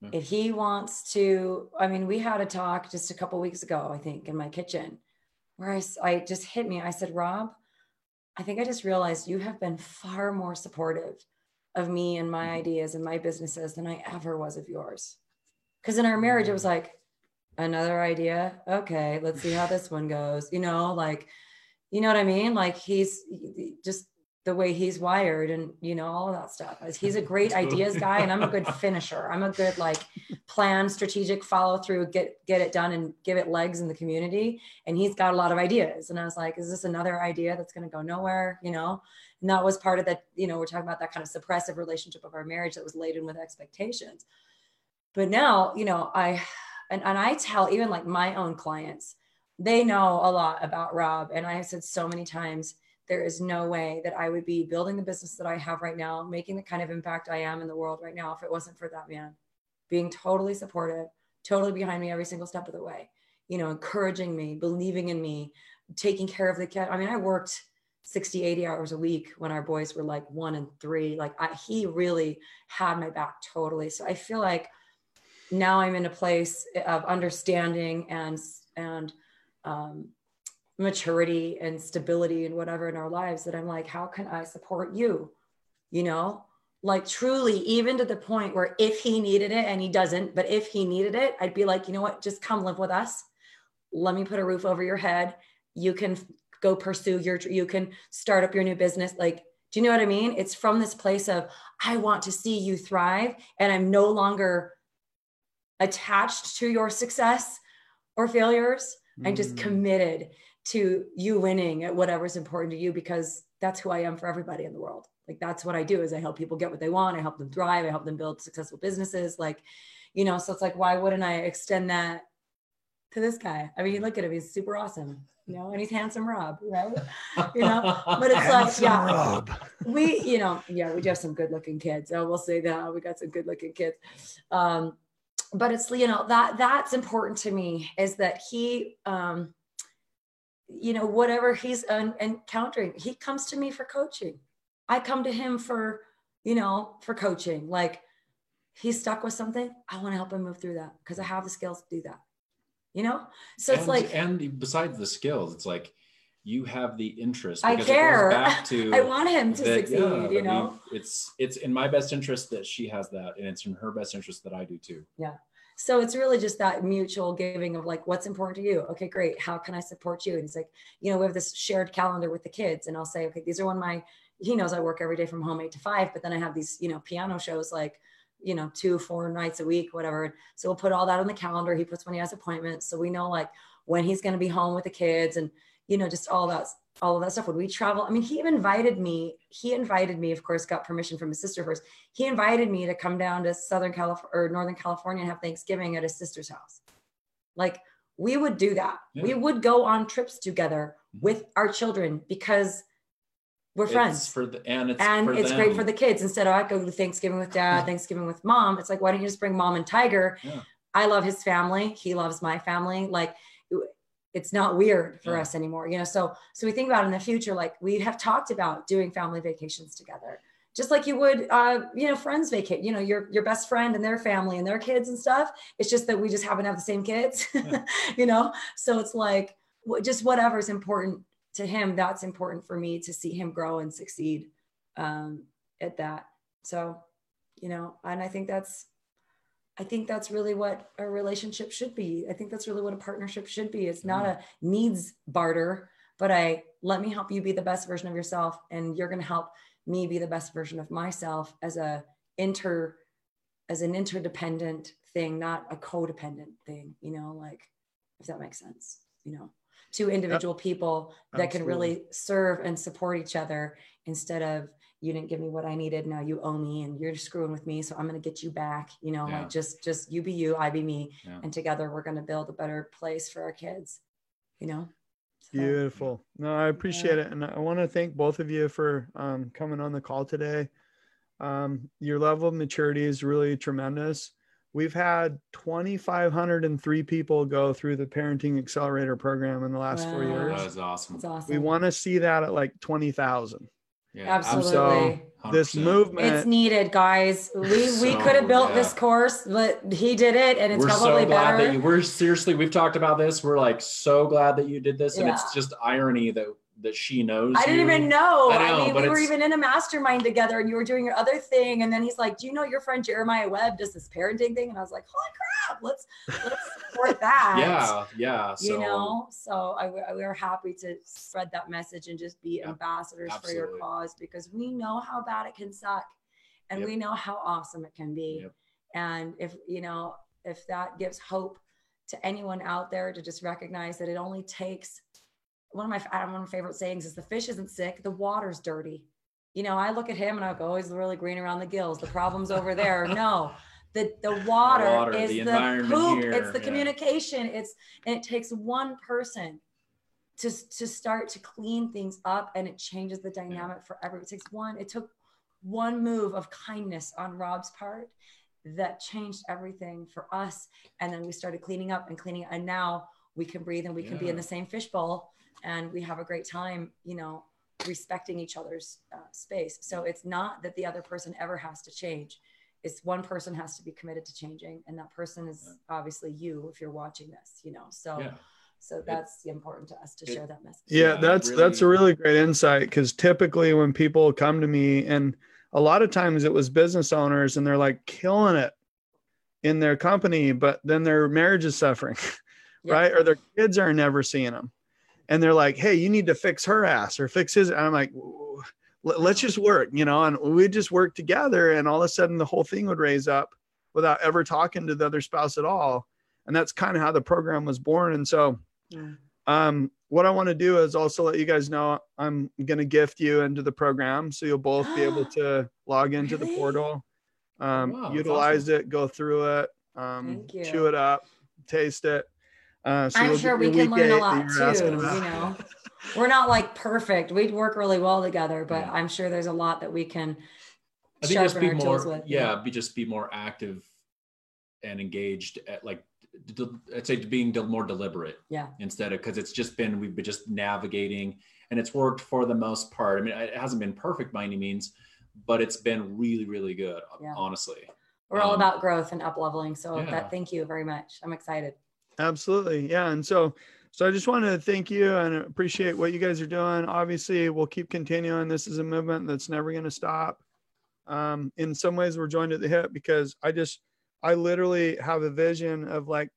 Yeah. If he wants to, I mean, we had a talk just a couple weeks ago, I think, in my kitchen, where I, I just hit me. I said, Rob, I think I just realized you have been far more supportive of me and my Mhm. ideas and my businesses than I ever was of yours. Because in our marriage, it was like, another idea. Okay, let's see how this one goes. You know, like, you know what I mean? Like he's just the way he's wired and you know all that stuff. He's a great (laughs) ideas guy and I'm a good finisher. I'm a good like plan, strategic follow through, get get it done and give it legs in the community. And he's got a lot of ideas. And I was like, is this another idea that's going to go nowhere, you know? And that was part of that, you know, we're talking about that kind of suppressive relationship of our marriage that was laden with expectations. But now, you know, I and, and I tell even like my own clients, they know a lot about Rob. And I have said so many times, there is no way that I would be building the business that I have right now, making the kind of impact I am in the world right now if it wasn't for that man. Being totally supportive, totally behind me every single step of the way, you know, encouraging me, believing in me, taking care of the kid. I mean, I worked 60 80 hours a week when our boys were like one and three. Like I, he really had my back totally. So i feel like now i'm in a place of understanding and and um, maturity and stability and whatever in our lives that i'm like how can i support you? You know like truly even to the point where if he needed it and he doesn't but if he needed it i'd be like you know what? Just come live with us. Let me put a roof over your head. You can go pursue your you can start up your new business. Like do you know what i mean? It's from this place of i want to see you thrive and i'm no longer attached to your success or failures. I'm just mm. committed to you winning at whatever's important to you because that's who i am for everybody in the world. Like that's what i do is i help people get what they want. I help them thrive. I help them build successful businesses. Like you know so it's like why wouldn't i extend that to this guy? I mean look at him. He's super awesome you know, and he's handsome Rob, right? You know, but it's like, yeah, Rob. we, you know, yeah, we do have some good looking kids. I will say that. We got some good looking kids. Um, but it's, you know, that that's important to me is that he, um, you know, whatever he's un- encountering, he comes to me for coaching. I come to him for, you know, for coaching. Like he's stuck with something. I want to help him move through that because I have the skills to do that you know so and, it's like and besides the skills it's like you have the interest i care back (laughs) to i want him to that, succeed yeah, you know it's it's in my best interest that she has that and it's in her best interest that i do too yeah so it's really just that mutual giving of like what's important to you okay great how can i support you and it's like you know we have this shared calendar with the kids and i'll say okay these are one of my he knows i work every day from home eight to five but then i have these you know piano shows like you know, two, four nights a week, whatever. So we'll put all that on the calendar. He puts when he has appointments. So we know like when he's going to be home with the kids and, you know, just all that, all of that stuff. When we travel, I mean, he invited me, he invited me, of course, got permission from his sister first. He invited me to come down to Southern California or Northern California and have Thanksgiving at his sister's house. Like we would do that. Yeah. We would go on trips together mm-hmm. with our children because we're friends it's for the and it's and it's great for the kids instead of I go to Thanksgiving with dad, Thanksgiving with mom. It's like why don't you just bring mom and Tiger? Yeah. I love his family. He loves my family. Like it's not weird for yeah. us anymore, you know. So so we think about in the future, like we have talked about doing family vacations together, just like you would, uh, you know, friends vacate. You know, your your best friend and their family and their kids and stuff. It's just that we just happen to have the same kids, (laughs) yeah. you know. So it's like just whatever's important to him, that's important for me to see him grow and succeed um, at that. So, you know, and I think that's, I think that's really what a relationship should be. I think that's really what a partnership should be. It's not mm-hmm. a needs barter, but I let me help you be the best version of yourself, and you're going to help me be the best version of myself as a inter, as an interdependent thing, not a codependent thing. You know, like if that makes sense. You know two individual yep. people that Absolutely. can really serve and support each other instead of you didn't give me what I needed. Now you owe me and you're screwing with me. So I'm going to get you back, you know, yeah. like just, just you be you, I be me. Yeah. And together we're going to build a better place for our kids, you know? So, Beautiful. No, I appreciate yeah. it. And I want to thank both of you for um, coming on the call today. Um, your level of maturity is really tremendous. We've had 2,503 people go through the Parenting Accelerator program in the last wow. four years. That is awesome. That's awesome. We want to see that at like 20,000. Yeah, absolutely. So this movement it's needed, guys. We so, we could have built yeah. this course, but he did it, and it's we're probably so glad better. That you, we're seriously, we've talked about this. We're like so glad that you did this, and it's just irony that that she knows. I didn't you. even know. I, know, I mean, we were even in a mastermind together and you were doing your other thing. And then he's like, Do you know your friend Jeremiah Webb does this parenting thing? And I was like, Holy crap, let's let's support (laughs) that. yeah, yeah. So, you know, so I, we are happy to spread that message and just be yeah, ambassadors absolutely. for your cause because we know how bad it can suck and yep. we know how awesome it can be. Yep. And if you know, if that gives hope to anyone out there to just recognize that it only takes one of my one of my favorite sayings is the fish isn't sick, the water's dirty. You know, I look at him and I go, oh, he's really green around the gills. The problem's over there. (laughs) No, the the water, water is the, the poop. Here. It's the yeah. communication. It's and it takes one person to to start to clean things up, and it changes the dynamic for everyone. It takes one. It took one move of kindness on Rob's part that changed everything for us. And then we started cleaning up and cleaning, and now we can breathe and we yeah. can be in the same fishbowl and we have a great time, you know, respecting each other's uh, space. So it's not that the other person ever has to change. It's one person has to be committed to changing, and that person is obviously you if you're watching this. You know, so. Yeah. So that's important to us to it- share that message. Yeah, Yeah, that's really- that's a really great insight because typically when people come to me and a lot of times it was business owners and they're like killing it in their company, but then their marriage is suffering, (laughs) Yeah. right? Or their kids are never seeing them. And they're like, hey, you need to fix her ass or fix his. And I'm like, let- let's just work, you know, and we just work together. And all of a sudden the whole thing would raise up without ever talking to the other spouse at all. And that's kind of how the program was born. And so, Yeah. um, what I want to do is also let you guys know I'm going to gift you into the program. So you'll both be able (gasps) to log into the portal, um, Wow, utilize it, go through it, um, chew it up, taste it. Uh, so I'm you'll sure we can week learn a lot too. You know, we're not like perfect. We work really well together, but Yeah. I'm sure there's a lot that we can I think just be our more, tools with. yeah, be just be more active and engaged at like, I'd say being more deliberate Yeah. instead of because it's just been we've been just navigating and it's worked for the most part. I mean, it hasn't been perfect by any means, but it's been really, really good, Yeah. honestly. We're all Um, about growth and up leveling. So yeah. that thank you very much. I'm excited. Absolutely. Yeah. And so, so I just wanted to thank you and appreciate what you guys are doing. Obviously, we'll keep continuing. This is a movement that's never going to stop. Um, in some ways, we're joined at the hip because I just, I literally have a vision of like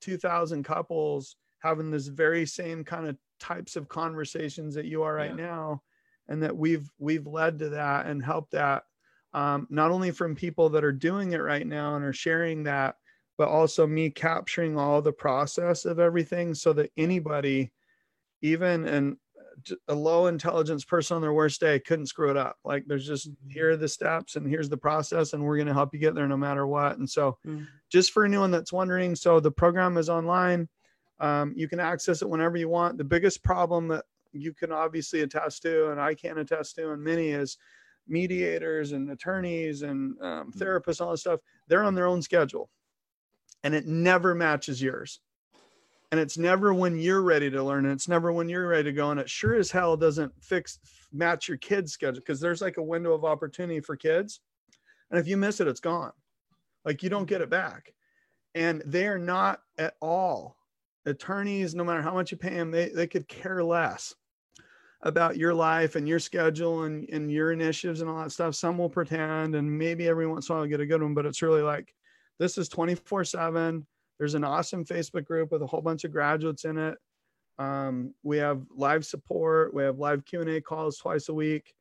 2,000 couples having this very same kind of types of conversations that you are right Yeah. now, and that we've we've led to that and helped that. Um, not only from people that are doing it right now and are sharing that, but also me capturing all the process of everything so that anybody even an a low intelligence person on their worst day couldn't screw it up. Like there's just here are the steps and here's the process and we're going to help you get there no matter what. And so Mm. just for anyone that's wondering so the program is online. Um, you can access it whenever you want. The biggest problem that you can obviously attest to and i can attest to and many is mediators and attorneys and um, therapists all this stuff they're on their own schedule and it never matches yours. And it's never when you're ready to learn, and it's never when you're ready to go. And it sure as hell doesn't fix match your kids' schedule because there's like a window of opportunity for kids. And if you miss it, it's gone. Like you don't get it back. And they are not at all attorneys, no matter how much you pay them, they, they could care less about your life and your schedule and, and your initiatives and all that stuff. Some will pretend and maybe every once in a while get a good one, but it's really like this is 24 7 there's an awesome facebook group with a whole bunch of graduates in it. Um, we have live support we have live q&a calls twice a week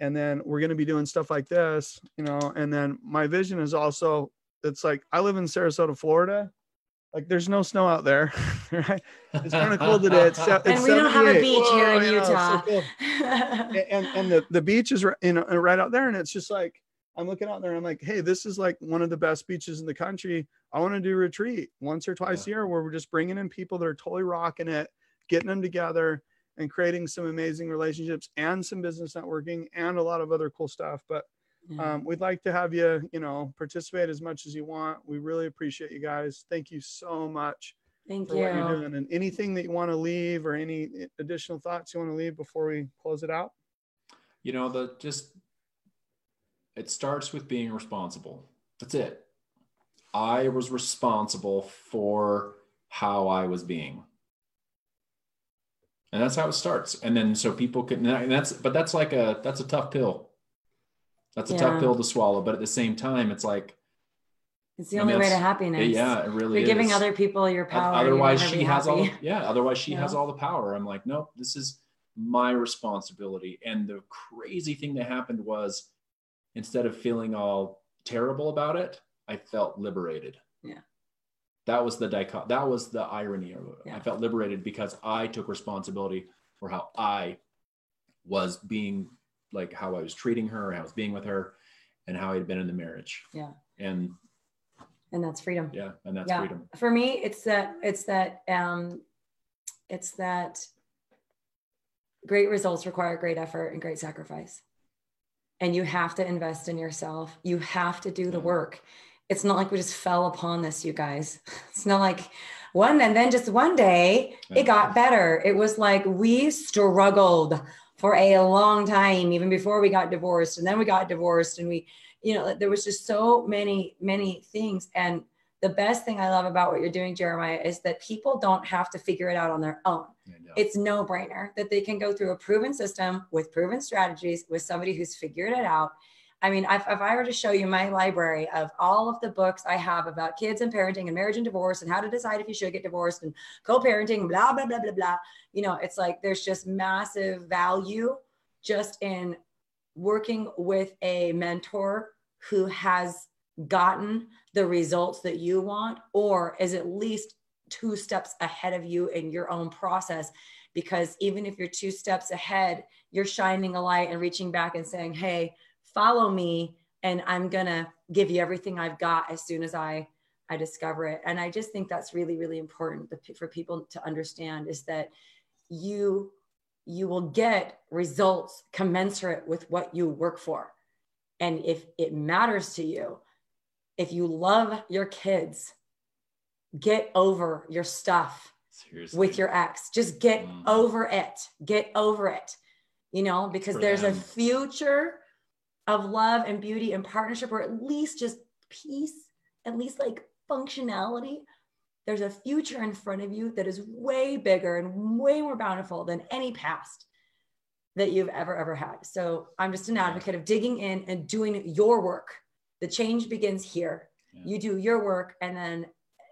and then we're going to be doing stuff like this you know and then my vision is also it's like i live in sarasota florida. Like there's no snow out there (laughs) right? It's kind of cold today it's, se- And we don't have a 78. beach here in Whoa, I know, so Utah. cool. (laughs) And and the the beach is right, you know right out there and it's just like i'm looking out there and i'm like hey this is like one of the best beaches in the country. I want to do a retreat once or twice a year where we're just bringing in people that are totally rocking it getting them together and creating some amazing relationships and some business networking and a lot of other cool stuff. But Yeah. um, we'd like to have you you know participate as much as you want. We really appreciate you guys. Thank you so much Thank for what you're doing. And anything that you want to leave or any additional thoughts you want to leave before we close it out? You know the just it starts with being responsible. That's it. I was responsible for how i was being. And that's how it starts. And then so people can and that's but that's like a that's a tough pill. That's a Yeah. tough pill to swallow but at the same time it's like It's the I only mean, way to happiness. yeah it really You're giving other people your power. otherwise she has all the, yeah otherwise she You has all the power. I'm like nope this is my responsibility. And the crazy thing that happened was instead of feeling all terrible about it i felt liberated Yeah. that was the dichot that was the irony of it Yeah. i felt liberated because i took responsibility for how i was being like how i was treating her how i was being with her and how i had been in the marriage Yeah. and and that's freedom. yeah and that's yeah. freedom For me, it's that it's that um it's that great results require great effort and great sacrifice. And you have to invest in yourself. You have to do the mm-hmm. work. It's not like we just fell upon this, you guys. (laughs) It's not like one and then just one day it got better. It was like we struggled for a long time, even before we got divorced. And then we got divorced and we, you know, there was just so many, many things. And the best thing I love about what you're doing, Jeremiah, is that people don't have to figure it out on their own. It's no brainer that they can go through a proven system with proven strategies with somebody who's figured it out. I mean, if, if I were to show you my library of all of the books I have about kids and parenting and marriage and divorce and how to decide if you should get divorced and co-parenting, blah, blah, blah, blah, blah, you know, it's like there's just massive value just in working with a mentor who has gotten the results that you want or is at least two steps ahead of you in your own process? Because even if you're two steps ahead you're shining a light and reaching back and saying hey follow me and i'm going to give you everything i've got as soon as i i discover it. And i just think that's really really important for people to understand is that you you will get results commensurate with what you work for. And if it matters to you if you love your kids, get over your stuff Seriously. with your ex. Just get mm. over it. Get over it. You know, because For there's them. a future of love and beauty and partnership, or at least just peace, at least like functionality. There's a future in front of you that is way bigger and way more bountiful than any past that you've ever, ever had. So I'm just an advocate of digging in and doing your work the change begins here yeah. you do your work and then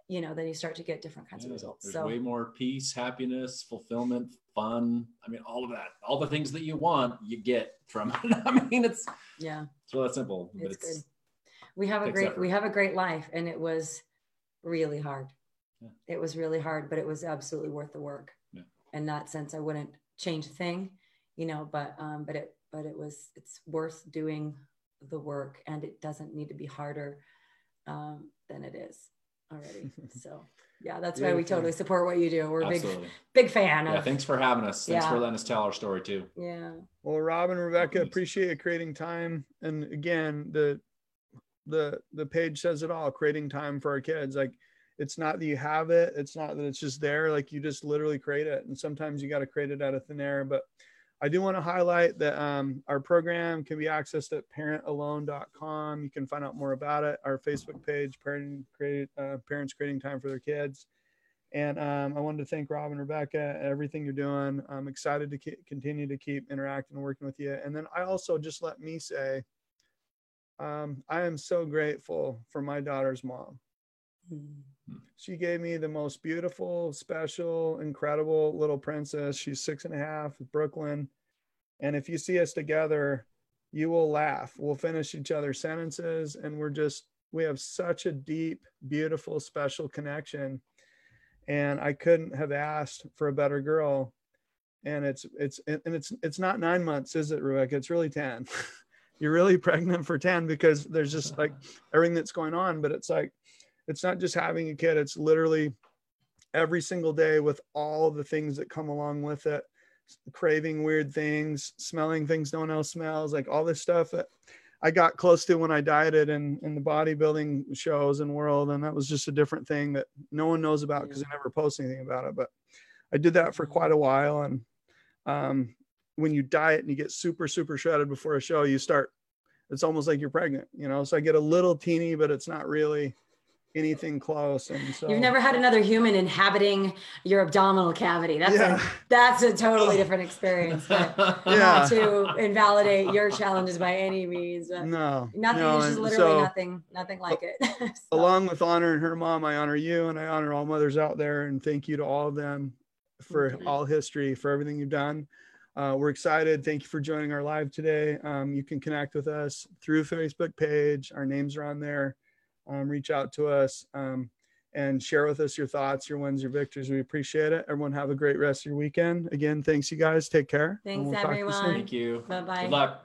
you know then you start to get different kinds yeah, of results there's so way more peace happiness fulfillment fun i mean all of that all the things that you want you get from (laughs) it i mean it's yeah it's really simple it's, it's good we have a great effort. we have a great life and it was really hard yeah. it was really hard but it was absolutely worth the work yeah. in that sense i wouldn't change a thing you know but um but it but it was it's worth doing the work and it doesn't need to be harder um, than it is already. (laughs) so yeah, that's why we totally support what you do. We're a big, big fan. Yeah, thanks for having us. Thanks yeah. for letting us tell our story too. Yeah. Well, Rob and Rebecca, appreciate creating time. And again, the the the page says it all, creating time for our kids. Like it's not that you have it, it's not that it's just there. Like you just literally create it. And sometimes you got to create it out of thin air. But I do want to highlight that um, our program can be accessed at parentalone.com. You can find out more about it. Our Facebook page, Parent uh, Parents Creating Time for Their Kids. And um, I wanted to thank Rob and Rebecca, everything you're doing. I'm excited to continue to keep interacting and working with you. And then I also just let me say, um, I am so grateful for my daughter's mom. Mm-hmm. She gave me the most beautiful, special, incredible little princess. She's six and a half, Brooklyn. And if you see us together, you will laugh. We'll finish each other's sentences, and we're just, we have such a deep, beautiful, special connection. And I couldn't have asked for a better girl. And it's, it's, and it's, it's not nine months, is it, Rebecca? It's really 10. (laughs) You're really pregnant for 10 because there's just like (laughs) everything that's going on, but it's like, it's not just having a kid it's literally every single day with all the things that come along with it. Craving weird things smelling things no one else smells like all this stuff that i got close to when i dieted in, in the bodybuilding shows and world and that was just a different thing that no one knows about because i never post anything about it but i did that for quite a while and um, when you diet and you get super super shredded before a show you start it's almost like you're pregnant you know? So i get a little teeny but it's not really anything close. And so you've never had another human inhabiting your abdominal cavity. That's yeah. a, that's a totally (laughs) different experience. But yeah. Not to invalidate your challenges by any means. No, nothing. No, just literally so, nothing. Nothing like it. (laughs) so. Along with honoring her mom, I honor you and I honor all mothers out there. And thank you to all of them for all history, for everything you've done. Uh, we're excited. Thank you for joining our live today. Um, you can connect with us through Facebook page. Our names are on there um, reach out to us um, and share with us your thoughts, your wins, your victories. We appreciate it. Everyone have a great rest of your weekend. Again, thanks you guys. Take care. Thanks we'll everyone. Thank you. Bye bye. Good luck.